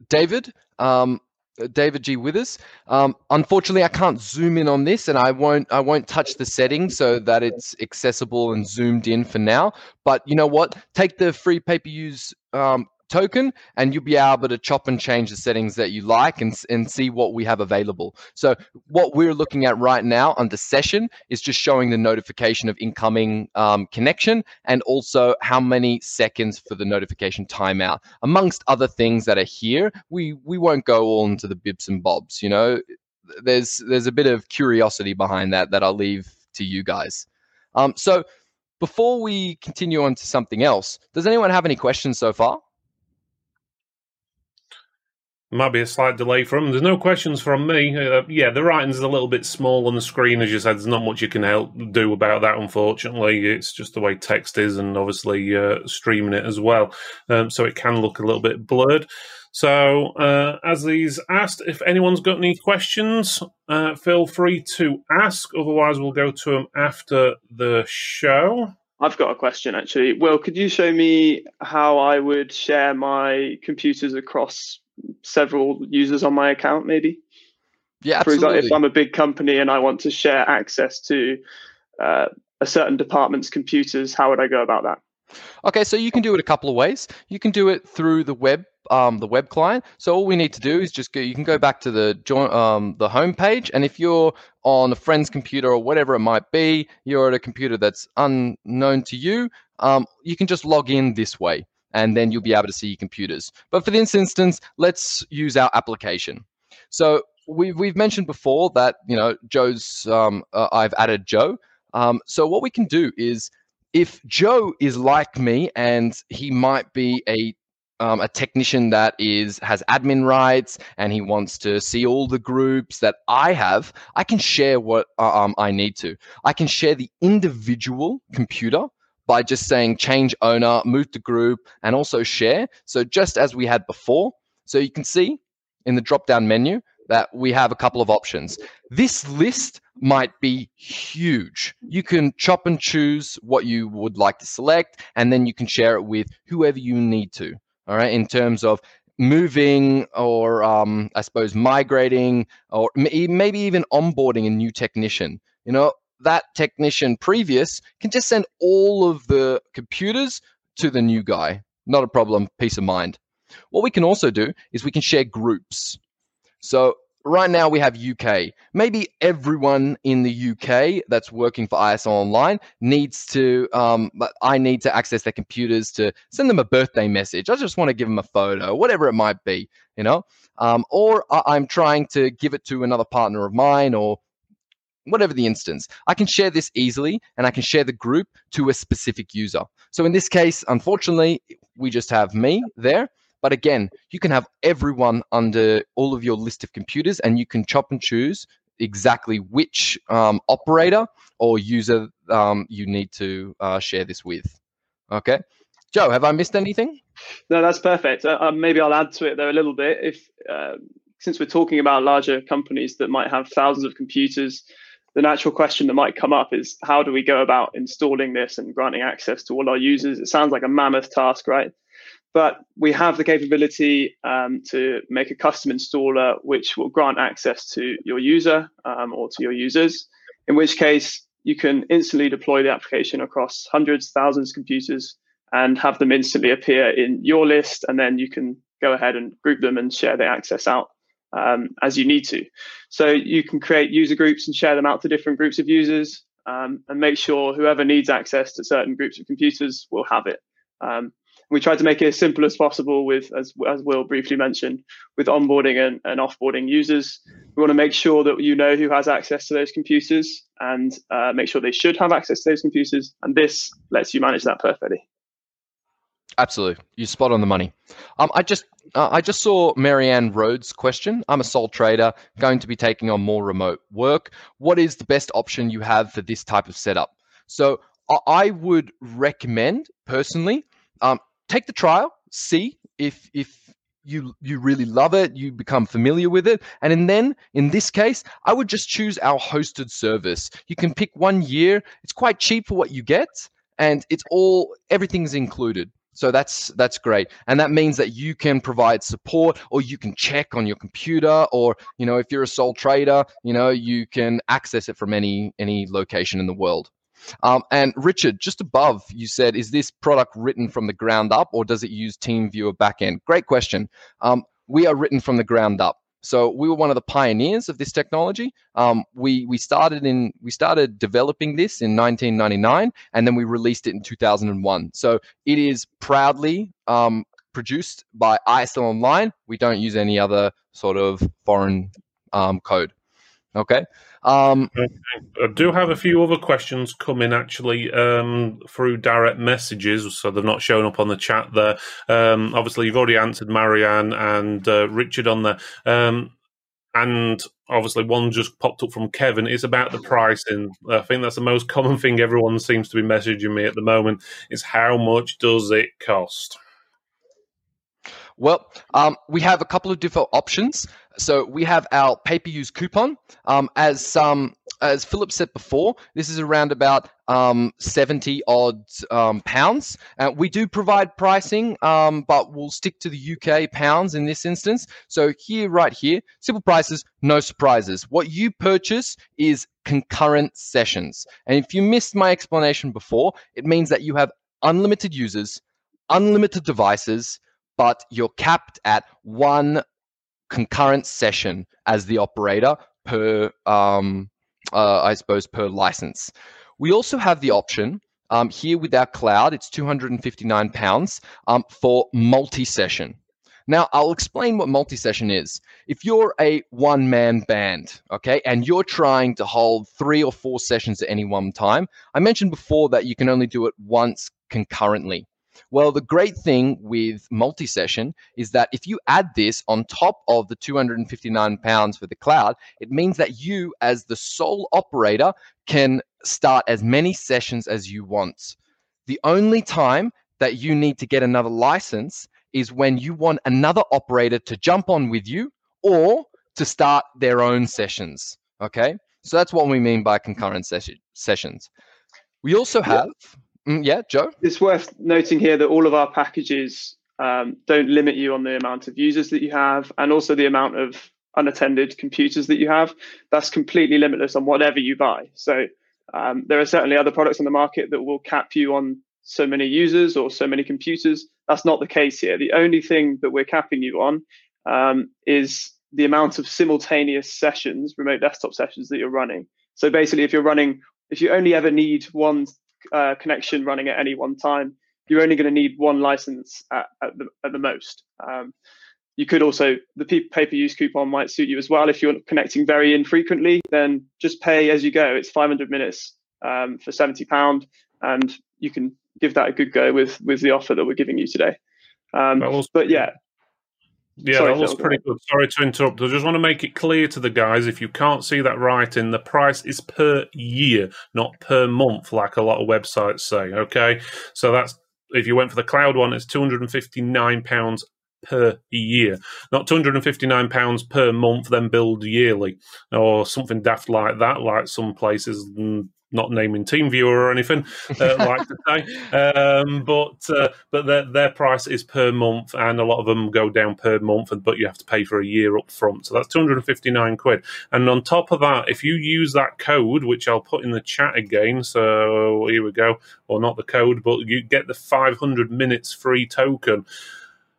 David, um, David G. Withers. Um, unfortunately, I can't zoom in on this, and I won't. I won't touch the setting so that it's accessible and zoomed in for now. But you know what? Take the free pay per use um, token and you'll be able to chop and change the settings that you like and, and see what we have available. So what we're looking at right now under session is just showing the notification of incoming um, connection and also how many seconds for the notification timeout. Amongst other things that are here, we, we won't go all into the bibs and bobs, you know, there's, there's a bit of curiosity behind that that I'll leave to you guys. Um, so before we continue on to something else, does anyone have any questions so far? Might be a slight delay from. There's no questions from me. Uh, yeah, the writing's a little bit small on the screen, as you said. There's not much you can help do about that, unfortunately. It's just the way text is, and obviously uh, streaming it as well, um, so it can look a little bit blurred. So, uh, as these asked, if anyone's got any questions, uh, feel free to ask. Otherwise, we'll go to them after the show. I've got a question actually. Will, could you show me how I would share my computers across several users on my account, maybe? Yeah, For example, if I'm a big company and I want to share access to uh, a certain department's computers, how would I go about that? Okay, so you can do it a couple of ways. You can do it through the web, um, the web client. So all we need to do is just go. You can go back to the join, um, the home page, and if you're on a friend's computer or whatever it might be, you're at a computer that's unknown to you. Um, you can just log in this way, and then you'll be able to see your computers. But for this instance, let's use our application. So we've we've mentioned before that you know Joe's. Um, uh, I've added Joe. Um, so what we can do is if Joe is like me and he might be a um, a technician that is has admin rights and he wants to see all the groups that I have, I can share what uh, um, I need to. I can share the individual computer by just saying change owner, move to group, and also share. So just as we had before, so you can see in the drop down menu that we have a couple of options. This list might be huge. You can chop and choose what you would like to select, and then you can share it with whoever you need to. All right, in terms of moving or um, I suppose migrating or maybe even onboarding a new technician. You know, that technician previous can just send all of the computers to the new guy. Not a problem, peace of mind. What we can also do is we can share groups. So right now we have UK. Maybe everyone in the UK that's working for ISL Online needs to, um, I need to access their computers to send them a birthday message. I just want to give them a photo, whatever it might be, you know? Um, or I'm trying to give it to another partner of mine or whatever the instance. I can share this easily and I can share the group to a specific user. So in this case, unfortunately, we just have me there. But again, you can have everyone under all of your list of computers and you can chop and choose exactly which um, operator or user um, you need to uh, share this with. Okay. Joe, have I missed anything? No, that's perfect. Uh, um, maybe I'll add to it though a little bit. If uh, since we're talking about larger companies that might have thousands of computers, the natural question that might come up is how do we go about installing this and granting access to all our users? It sounds like a mammoth task, right? But we have the capability um, to make a custom installer which will grant access to your user um, or to your users, in which case you can instantly deploy the application across hundreds, thousands of computers and have them instantly appear in your list. And then you can go ahead and group them and share the access out um, as you need to. So you can create user groups and share them out to different groups of users um, and make sure whoever needs access to certain groups of computers will have it. Um, we try to make it as simple as possible with, as, as Will briefly mentioned, with onboarding and, and offboarding users. We want to make sure that you know who has access to those computers and uh, make sure they should have access to those computers. And this lets you manage that perfectly. Absolutely, you spot on the money. Um, I just uh, I just saw Marianne Rhodes' question. I'm a sole trader, going to be taking on more remote work. What is the best option you have for this type of setup? So I would recommend personally, um, take the trial, see if if you you really love it, you become familiar with it, and then in this case, I would just choose our hosted service. You can pick one year; it's quite cheap for what you get, and it's all everything's included. So that's that's great, and that means that you can provide support, or you can check on your computer, or you know if you're a sole trader, you know you can access it from any any location in the world. Um, and Richard, just above, you said, is this product written from the ground up, or does it use TeamViewer backend? Great question. Um, we are written from the ground up. So we were one of the pioneers of this technology. Um, we we started in we started developing this in 1999, and then we released it in 2001. So it is proudly um, produced by ISL Online. We don't use any other sort of foreign um, code. Okay. Um, I do have a few other questions coming actually um, through direct messages, so they've not shown up on the chat there. Um, obviously, you've already answered Marianne and uh, Richard on there. Um, and obviously, one just popped up from Kevin. It's about the pricing. I think that's the most common thing everyone seems to be messaging me at the moment is how much does it cost? Well, um, we have a couple of different options. So we have our pay-per-use coupon. Um, as some as Philip said before, this is around about um, 70 odd um, pounds. Uh, we do provide pricing, um, but we'll stick to the UK pounds in this instance. So here, right here, simple prices, no surprises. What you purchase is concurrent sessions. And if you missed my explanation before, it means that you have unlimited users, unlimited devices, but you're capped at one concurrent session as the operator per um, uh, I suppose, per license. We also have the option um, here with our cloud, it's 259 pounds um, for multi-session. Now, I'll explain what multi-session is. If you're a one-man band, okay, and you're trying to hold three or four sessions at any one time, I mentioned before that you can only do it once concurrently. Well, the great thing with multi session is that if you add this on top of the 259 pounds for the cloud, it means that you, as the sole operator, can start as many sessions as you want. The only time that you need to get another license is when you want another operator to jump on with you or to start their own sessions. Okay. So that's what we mean by concurrent ses- sessions. We also have Mm, yeah, Joe. It's worth noting here that all of our packages um, don't limit you on the amount of users that you have, and also the amount of unattended computers that you have. That's completely limitless on whatever you buy. So um, there are certainly other products on the market that will cap you on so many users or so many computers. That's not the case here. The only thing that we're capping you on um, is the amount of simultaneous sessions, remote desktop sessions that you're running. So basically, if you're running, if you only ever need one uh, connection running at any one time, you're only going to need one license at, at, the, at the most. Um, you could also the pay-per-use coupon might suit you as well if you're connecting very infrequently. Then just pay as you go. It's 500 minutes um, for 70 pound, and you can give that a good go with with the offer that we're giving you today. Um, but yeah, yeah, Sorry, that was pretty good. Sorry to interrupt. I just want to make it clear to the guys if you can't see that writing, the price is per year, not per month, like a lot of websites say. Okay. So that's if you went for the cloud one, it's £259 per year, not £259 per month, then billed yearly, or something daft like that, like some places mm, not naming TeamViewer or anything, uh, like to say. Um, but uh, but their their price is per month, and a lot of them go down per month, but you have to pay for a year up front. So that's two hundred and fifty nine quid. And on top of that, if you use that code, which I'll put in the chat again, so here we go, or not the code, but you get the five hundred minutes free token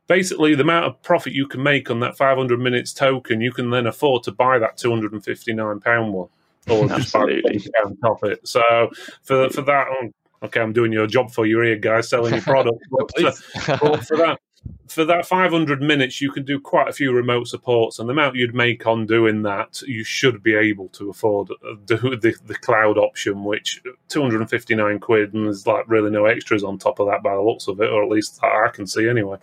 basically the amount of profit you can make on that 500 minutes token you can then afford to buy that 259 pound one or just on top it. So for for that, um, okay, I'm doing your job for you here, guys, selling your product. but, uh, but for that, for that 500 minutes, you can do quite a few remote supports, and the amount you'd make on doing that, you should be able to afford the, the, the cloud option, which 259 quid, and there's like really no extras on top of that by the looks of it, or at least I can see anyway.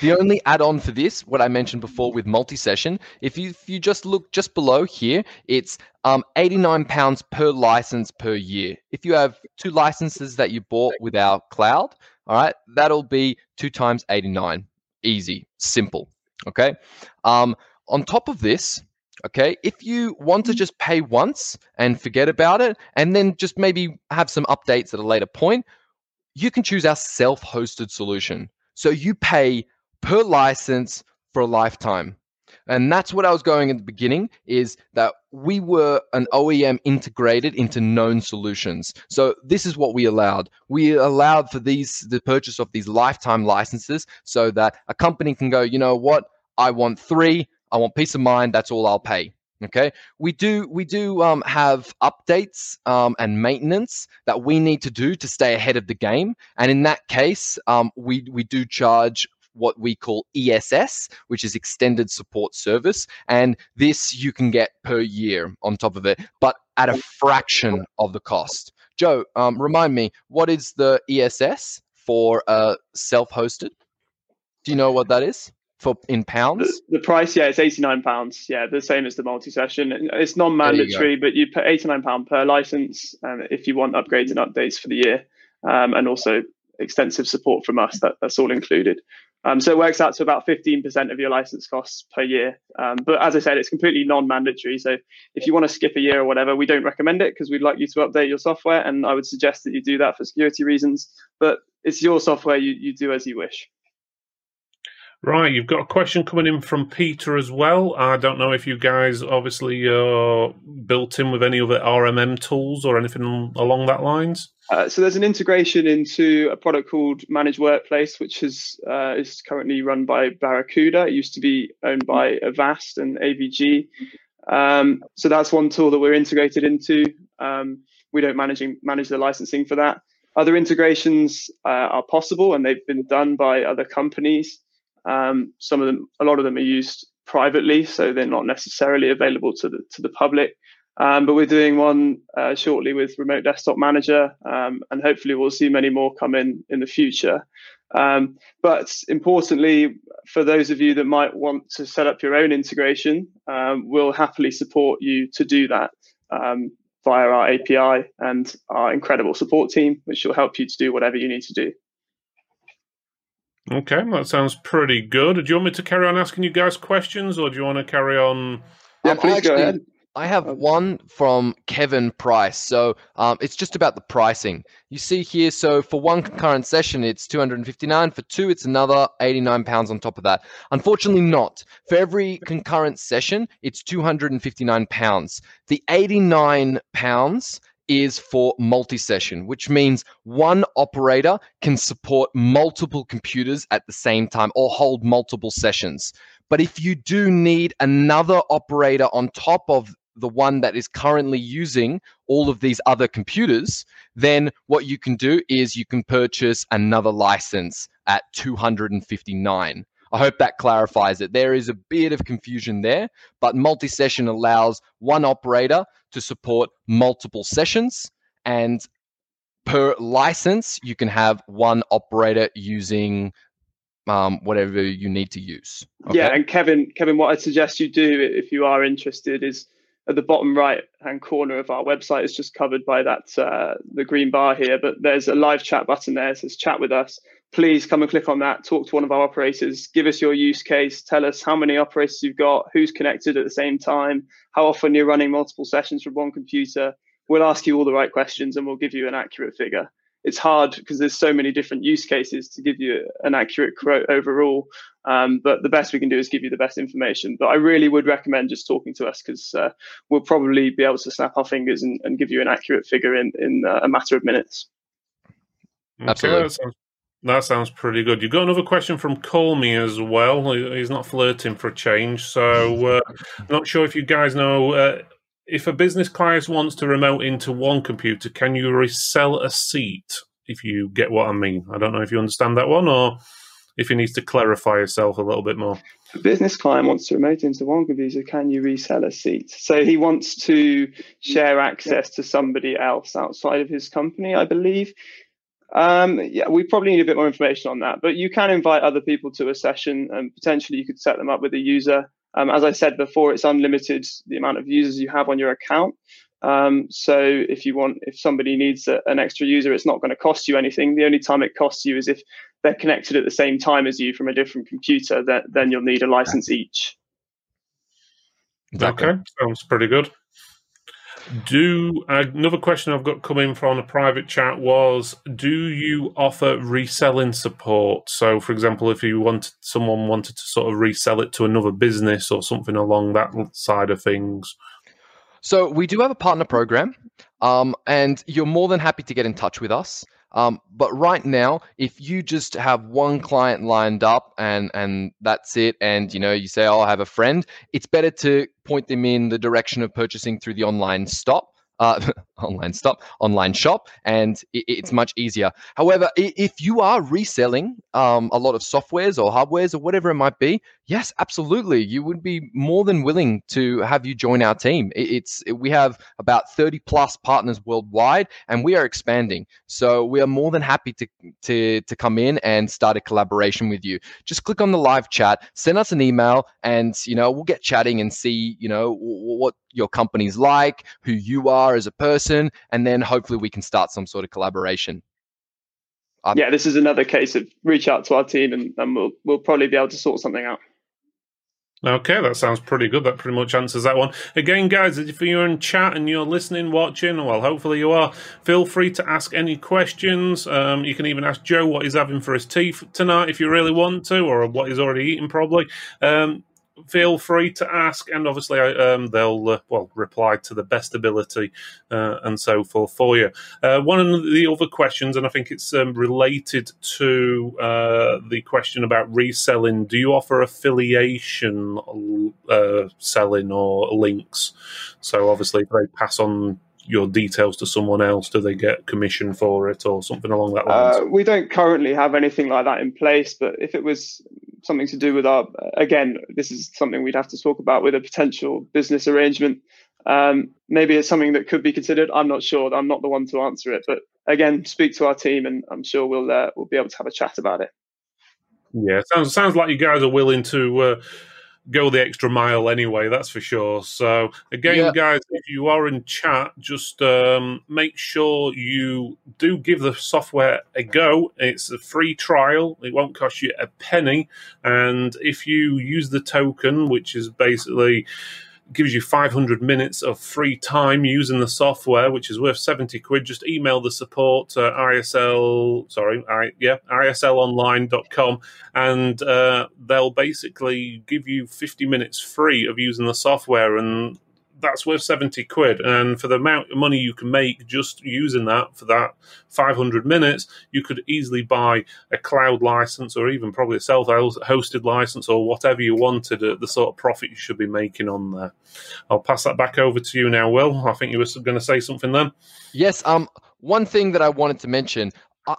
The only add-on for this, what I mentioned before with multi-session, if you if you just look just below here, it's um, 89 pounds per license per year. If you have two licenses that you bought with our cloud, all right, that'll be two times 89. Easy, simple. Okay. Um, on top of this, okay, if you want to just pay once and forget about it, and then just maybe have some updates at a later point, you can choose our self-hosted solution. So you pay per license for a lifetime. And that's what I was going at the beginning is that we were an OEM integrated into known solutions. So this is what we allowed. We allowed for these the purchase of these lifetime licenses so that a company can go, you know what, I want three, I want peace of mind, that's all I'll pay. Okay, we do we do um, have updates um, and maintenance that we need to do to stay ahead of the game, and in that case, um, we we do charge what we call ESS, which is Extended Support Service. And this you can get per year on top of it, but at a fraction of the cost. Joe, um, remind me, what is the ESS for uh, self hosted? Do you know what that is? For in pounds, the, the price, yeah, it's eighty nine pounds. Yeah, the same as the multi session. It's non mandatory, but you pay eighty nine pound per license, um, if you want upgrades and updates for the year, um, and also extensive support from us. That, that's all included. Um, so it works out to about 15% of your license costs per year. Um, but as I said, it's completely non-mandatory. So if you want to skip a year or whatever, we don't recommend it because we'd like you to update your software. And I would suggest that you do that for security reasons. But it's your software, you, you do as you wish. Right, you've got a question coming in from Peter as well. I don't know if you guys obviously are built in with any other RMM tools or anything along that lines. Uh, so there's an integration into a product called Managed Workplace, which is uh, is currently run by Barracuda. It used to be owned by Avast and AVG. Um, so that's one tool that we're integrated into. Um, we don't managing manage the licensing for that. Other integrations uh, are possible, and they've been done by other companies. Um, some of them, a lot of them are used privately, so they're not necessarily available to the to the public. Um, but we're doing one uh, shortly with Remote Desktop Manager, um, and hopefully we'll see many more come in in the future. Um, but importantly, for those of you that might want to set up your own integration, um, we'll happily support you to do that um, via our API and our incredible support team, which will help you to do whatever you need to do. Okay, that sounds pretty good. Do you want me to carry on asking you guys questions, or do you want to carry on? Yeah, um, please actually, go ahead. I have one from Kevin Price. So um, it's just about the pricing. You see here, so for one concurrent session, it's 259. For two, it's another 89 pounds on top of that. Unfortunately, not. For every concurrent session, it's 259 pounds. The 89 pounds is for multi-session, which means one operator can support multiple computers at the same time or hold multiple sessions. But if you do need another operator on top of the one that is currently using all of these other computers, then what you can do is you can purchase another license at 259. I hope that clarifies it. There is a bit of confusion there, but multi session allows one operator to support multiple sessions. And per license, you can have one operator using um, whatever you need to use. Okay? Yeah, and Kevin, Kevin, what I'd suggest you do if you are interested is at the bottom right hand corner of our website is just covered by that uh, the green bar here, but there's a live chat button there. It says chat with us please come and click on that, talk to one of our operators, give us your use case, tell us how many operators you've got, who's connected at the same time, how often you're running multiple sessions from one computer. We'll ask you all the right questions and we'll give you an accurate figure. It's hard because there's so many different use cases to give you an accurate quote overall. Um, but the best we can do is give you the best information. But I really would recommend just talking to us because uh, we'll probably be able to snap our fingers and, and give you an accurate figure in, in uh, a matter of minutes. Absolutely. Okay, that sounds pretty good. You got another question from Colmy as well. He's not flirting for a change, so uh, not sure if you guys know. If a business client wants to remote into one computer, can you resell a seat? If you get what I mean, I don't know if you understand that one, or if he needs to clarify yourself a little bit more. A business client wants to remote into one computer, can you resell a seat? So he wants to share access to somebody else outside of his company, I believe. Um, yeah, we probably need a bit more information on that, but you can invite other people to a session and potentially you could set them up with a user. Um, as I said before, it's unlimited the amount of users you have on your account. Um, so if you want, if somebody needs a, an extra user, it's not going to cost you anything. The only time it costs you is if they're connected at the same time as you from a different computer. That then you'll need a license each. Okay, sounds pretty good. Do uh, another question I've got coming from a private chat was: Do you offer reselling support? So, for example, if you wanted someone wanted to sort of resell it to another business or something along that side of things. So we do have a partner program, um, and you're more than happy to get in touch with us. Um, but right now, if you just have one client lined up and and that's it, and you know you say, "Oh, I have a friend," it's better to point them in the direction of purchasing through the online stop uh, online stop, online shop, and it, it's much easier. However, if you are reselling um, a lot of softwares or hardwares or whatever it might be, yes, absolutely, you would be more than willing to have you join our team. It's we have about thirty plus partners worldwide, and we are expanding. So we are more than happy to to to come in and start a collaboration with you. Just click on the live chat, send us an email, and you know we'll get chatting and see you know what your company's like, who you are as a person, and then hopefully we can start some sort of collaboration. I'm, yeah, this is another case of reach out to our team, and, and we'll we'll probably be able to sort something out. Okay, that sounds pretty good. That pretty much answers that one. Again, guys, if you're in chat and you're listening, watching, well, hopefully you are, feel free to ask any questions. Um, you can even ask Joe what he's having for his tea tonight if you really want to, or what he's already eaten, probably. Um, feel free to ask, and obviously um, they'll uh, well reply to the best ability uh, and so forth for you. Uh, one of the other questions, and I think it's um, related to uh, the question about reselling. Do you offer affiliation uh, selling or links? So obviously, if they pass on your details to someone else? Do they get commission for it or something along that line? Uh, we don't currently have anything like that in place, but if it was something to do with our, again, this is something we'd have to talk about with a potential business arrangement. Um, maybe it's something that could be considered. I'm not sure. I'm not the one to answer it, but again, speak to our team, and I'm sure we'll uh, we'll be able to have a chat about it. Yeah, sounds sounds like you guys are willing to. Uh, go the extra mile anyway, that's for sure. So, again, yeah. guys, if you are in chat, just um, make sure you do give the software a go. It's a free trial, it won't cost you a penny. And if you use the token, which is basically gives you 500 minutes of free time using the software, which is worth 70 quid. Just email the support uh, ISL, sorry, I, yeah, ISLonline.com, and uh, they'll basically give you 50 minutes free of using the software. And that's worth 70 quid. And for the amount of money you can make just using that for that 500 minutes, you could easily buy a cloud license or even probably a self hosted license or whatever you wanted at the sort of profit you should be making on there. I'll pass that back over to you now, Will. I think you were going to say something then. Yes. Um, one thing that I wanted to mention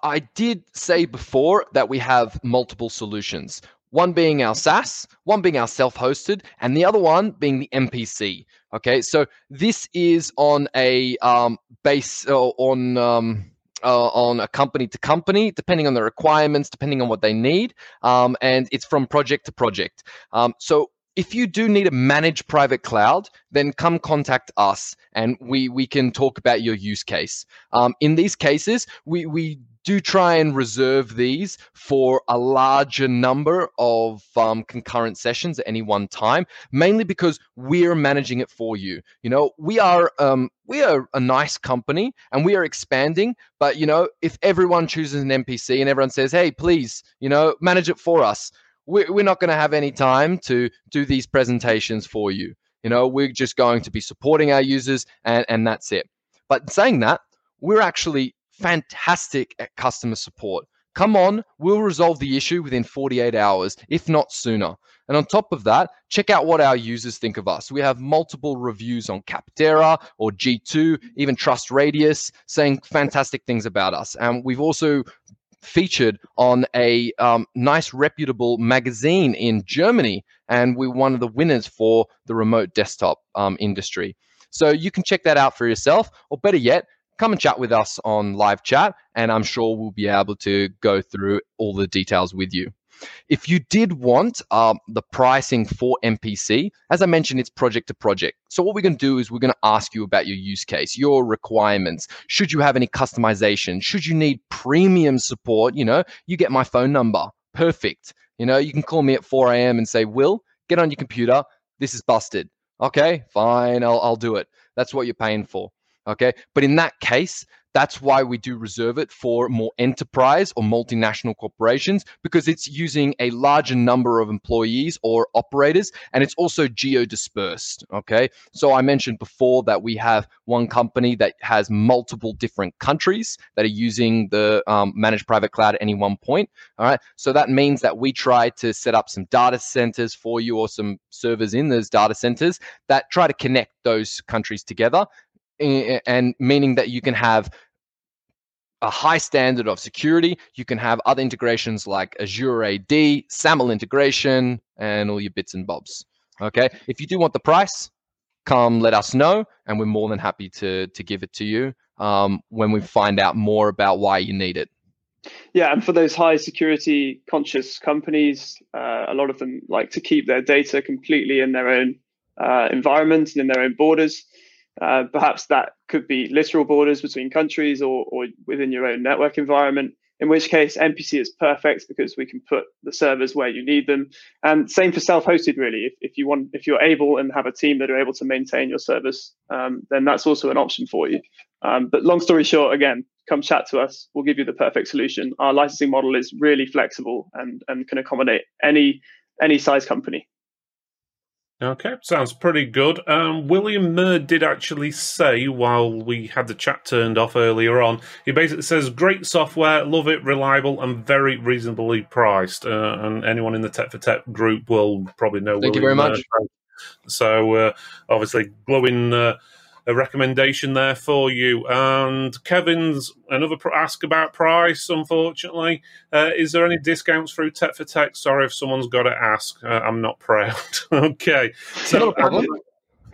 I did say before that we have multiple solutions one being our SaaS, one being our self hosted, and the other one being the MPC. Okay, so this is on a um, base uh, on. Um, uh, on a company to company, depending on the requirements, depending on what they need, um, and it's from project to project. Um, so if you do need a managed private cloud, then come contact us and we we can talk about your use case. Um, in these cases, we we do try and reserve these for a larger number of um, concurrent sessions at any one time, mainly because we're managing it for you. You know, we are um, we are a nice company and we are expanding, but you know, if everyone chooses an MPC and everyone says, "Hey, please, you know, manage it for us," we're, we're not going to have any time to do these presentations for you. You know, we're just going to be supporting our users and, and that's it. But saying that, we're actually fantastic at customer support. Come on, we'll resolve the issue within 48 hours, if not sooner. And on top of that, check out what our users think of us. We have multiple reviews on Capterra or G2, even Trust Radius, saying fantastic things about us. And we've also featured on a um, nice, reputable magazine in Germany, and we're one of the winners for the remote desktop um, industry. So you can check that out for yourself, or better yet, come and chat with us on live chat, and I'm sure we'll be able to go through all the details with you. If you did want um, the pricing for MPC, as I mentioned, it's project to project. So what we're going to do is we're going to ask you about your use case, your requirements. Should you have any customization? Should you need premium support? You know, you get my phone number. Perfect. You know, you can call me at 4 a.m. and say, Will, get on your computer. This is busted. Okay, fine, I'll, I'll do it. That's what you're paying for. Okay. But in that case, that's why we do reserve it for more enterprise or multinational corporations because it's using a larger number of employees or operators and it's also geo dispersed. Okay. So I mentioned before that we have one company that has multiple different countries that are using the um, managed private cloud at any one point. All right. So that means that we try to set up some data centers for you or some servers in those data centers that try to connect those countries together and meaning that you can have a high standard of security. You can have other integrations like Azure AD, SAML integration, and all your bits and bobs. Okay. If you do want the price, come let us know, and we're more than happy to to give it to you um, when we find out more about why you need it. Yeah, and for those high security conscious companies, uh, a lot of them like to keep their data completely in their own uh, environment and in their own borders. Uh, perhaps that could be literal borders between countries or, or within your own network environment. in which case MPC is perfect because we can put the servers where you need them. And same for self-hosted, really. If, if you want, if you're able and have a team that are able to maintain your service, um, then that's also an option for you. Um, but long story short, again, come chat to us. We'll give you the perfect solution. Our licensing model is really flexible and, and can accommodate any any size company. Okay, sounds pretty good. Um, William Murd did actually say while we had the chat turned off earlier on, he basically says, "Great software, love it, reliable, and very reasonably priced." Uh, and anyone in the Tech for Tech group will probably know. Thank William you very much. So, uh, obviously, glowing uh, a recommendation there for you. And Kevin's another pr- ask about price. Unfortunately, uh, is there any discounts through Tech for Tech? Sorry if someone's got to ask. Uh, I'm not proud. okay, so Not a problem.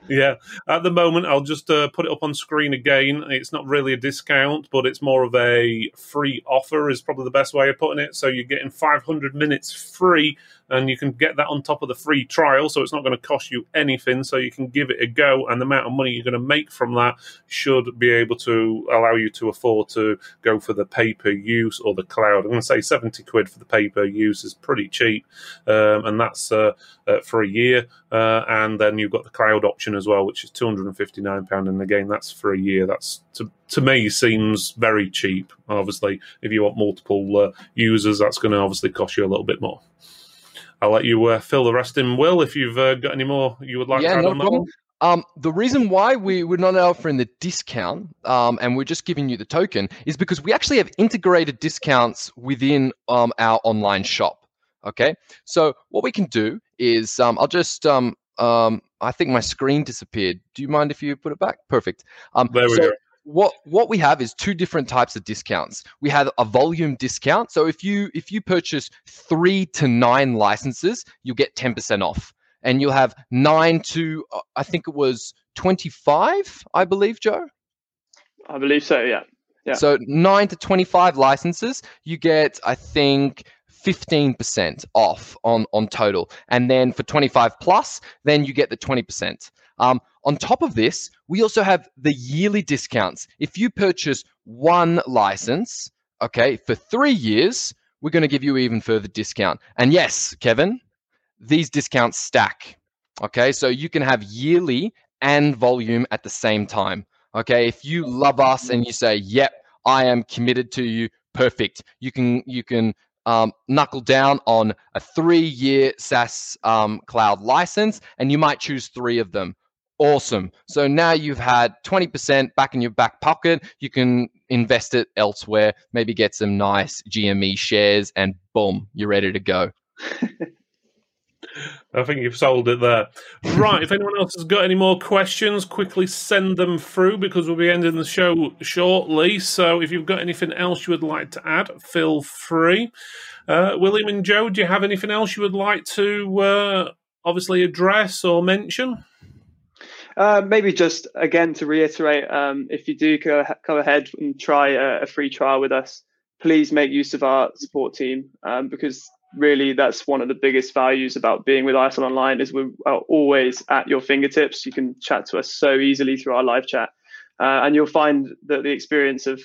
yeah, at the moment, I'll just uh, put it up on screen again. It's not really a discount, but it's more of a free offer, is probably the best way of putting it. So you're getting 500 minutes free, and you can get that on top of the free trial. So it's not going to cost you anything. So you can give it a go, and the amount of money you're going to make from that should be able to allow you to afford to go for the pay per use or the cloud. I'm going to say 70 quid for the pay per use is pretty cheap, um, and that's uh, uh, for a year. Uh, and then you've got the cloud option as well, which is two hundred and fifty nine pound. And again, that's for a year. That's to to me seems very cheap. Obviously, if you want multiple uh, users, that's going to obviously cost you a little bit more. I'll let you uh, fill the rest in, Will, if you've uh, got any more you would like yeah, to add no on that problem. Um, the reason why we, we're not offering the discount um, and we're just giving you the token is because we actually have integrated discounts within um, our online shop. Okay, so what we can do is um, I'll just um, um, I think my screen disappeared. Do you mind if you put it back? Perfect. Um, There we so go. What what we have is two different types of discounts. We have a volume discount. So if you if you purchase three to nine licenses, you'll get ten percent off, and you'll have nine to uh, I think it was twenty five, I believe, Joe. I believe so. Yeah. Yeah. So nine to twenty five licenses, you get I think. 15% off on on total and then for 25 plus then you get the 20% um, on top of this, we also have the yearly discounts. If you purchase one license, okay, for three years, we're going to give you even further discount. And yes, Kevin, these discounts stack. Okay, so you can have yearly and volume at the same time. Okay, if you love us and you say, "Yep, I am committed to you," perfect. You can you can um, knuckle down on a three-year SaaS um, cloud license, and you might choose three of them. Awesome. So now you've had 20% back in your back pocket. You can invest it elsewhere, maybe get some nice GME shares, and boom, you're ready to go. I think you've sold it there. Right. if anyone else has got any more questions, quickly send them through because we'll be ending the show shortly. So if you've got anything else you would like to add, feel free. Uh, William and Joe, do you have anything else you would like to uh, obviously address or mention? Uh, maybe just again to reiterate, um, if you do go, ahead and try a, a, free trial with us, please make use of our support team um, because really that's one of the biggest values about being with ISL Online is we are always at your fingertips. You can chat to us so easily through our live chat, uh, and you'll find that the experience of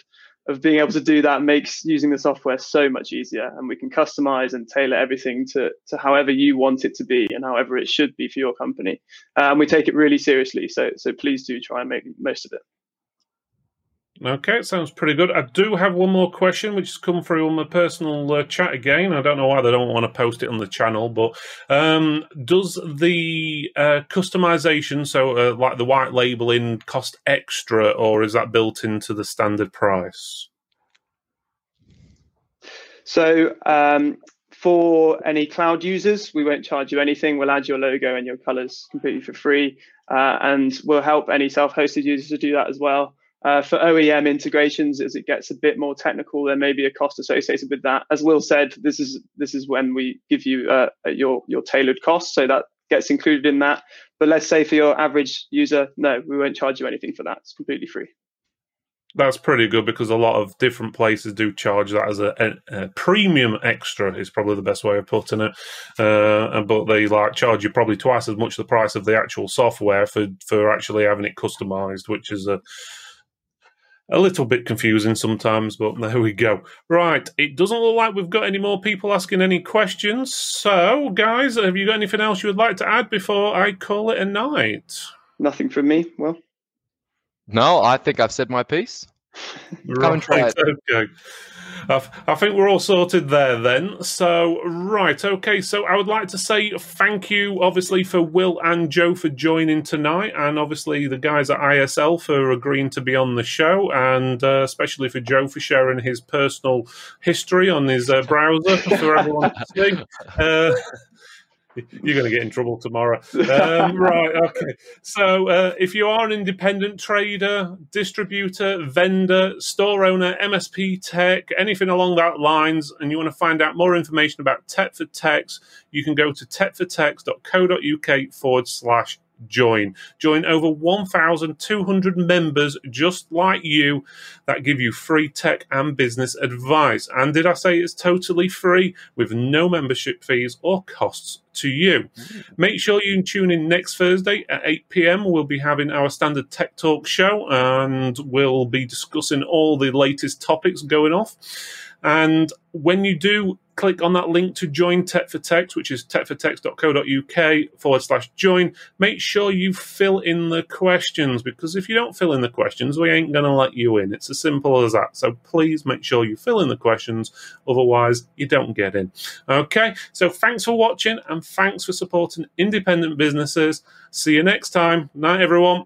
of being able to do that makes using the software so much easier and we can customize and tailor everything to, to however you want it to be and however it should be for your company. Uh, and we take it really seriously so so please do try and make most of it Okay, sounds pretty good. I do have one more question, which has come through on my personal uh, chat again. I don't know why they don't want to post it on the channel, but um, does the uh, customization, so uh, like the white labeling, cost extra, or is that built into the standard price? So, um, for any cloud users, we won't charge you anything. We'll add your logo and your colors completely for free, uh, and we'll help any self-hosted users to do that as well. Uh, for OEM integrations, as it gets a bit more technical, there may be a cost associated with that. As Will said, this is this is when we give you uh, your your tailored cost, so that gets included in that. But let's say for your average user, no, we won't charge you anything for that. It's completely free. That's pretty good because a lot of different places do charge that as a, a, a premium extra. Is probably the best way of putting it. Uh, but they like charge you probably twice as much the price of the actual software for for actually having it customized, which is a a little bit confusing sometimes, but there we go. Right, it doesn't look like we've got any more people asking any questions. So, guys, have you got anything else you would like to add before I call it a night? Nothing from me. Well, no, I think I've said my piece. Come and try it. Okay. I think we're all sorted there then. So, right, okay. So, I would like to say thank you, obviously, for Will and Joe for joining tonight, and obviously the guys at ISL for agreeing to be on the show, and uh, especially for Joe for sharing his personal history on his uh, browser for everyone to see. Uh, you're going to get in trouble tomorrow. Um, right, okay. So, uh, if you are an independent trader, distributor, vendor, store owner, MSP tech, anything along that lines, and you want to find out more information about Tech for Techs, you can go to techfortechs.co.uk forward slash join. Join over 1,200 members just like you that give you free tech and business advice. And did I say it's totally free with no membership fees or costs to you? Mm. Make sure you tune in next Thursday at 8 pm. We'll be having our standard tech talk show and we'll be discussing all the latest topics going off. And when you do click on that link to join Tech for Techs, which is techfortechs.co.uk forward slash join. Make sure you fill in the questions because if you don't fill in the questions, we ain't going to let you in. It's as simple as that. So please make sure you fill in the questions, otherwise, you don't get in. Okay, so thanks for watching and thanks for supporting independent businesses. See you next time. Night, everyone.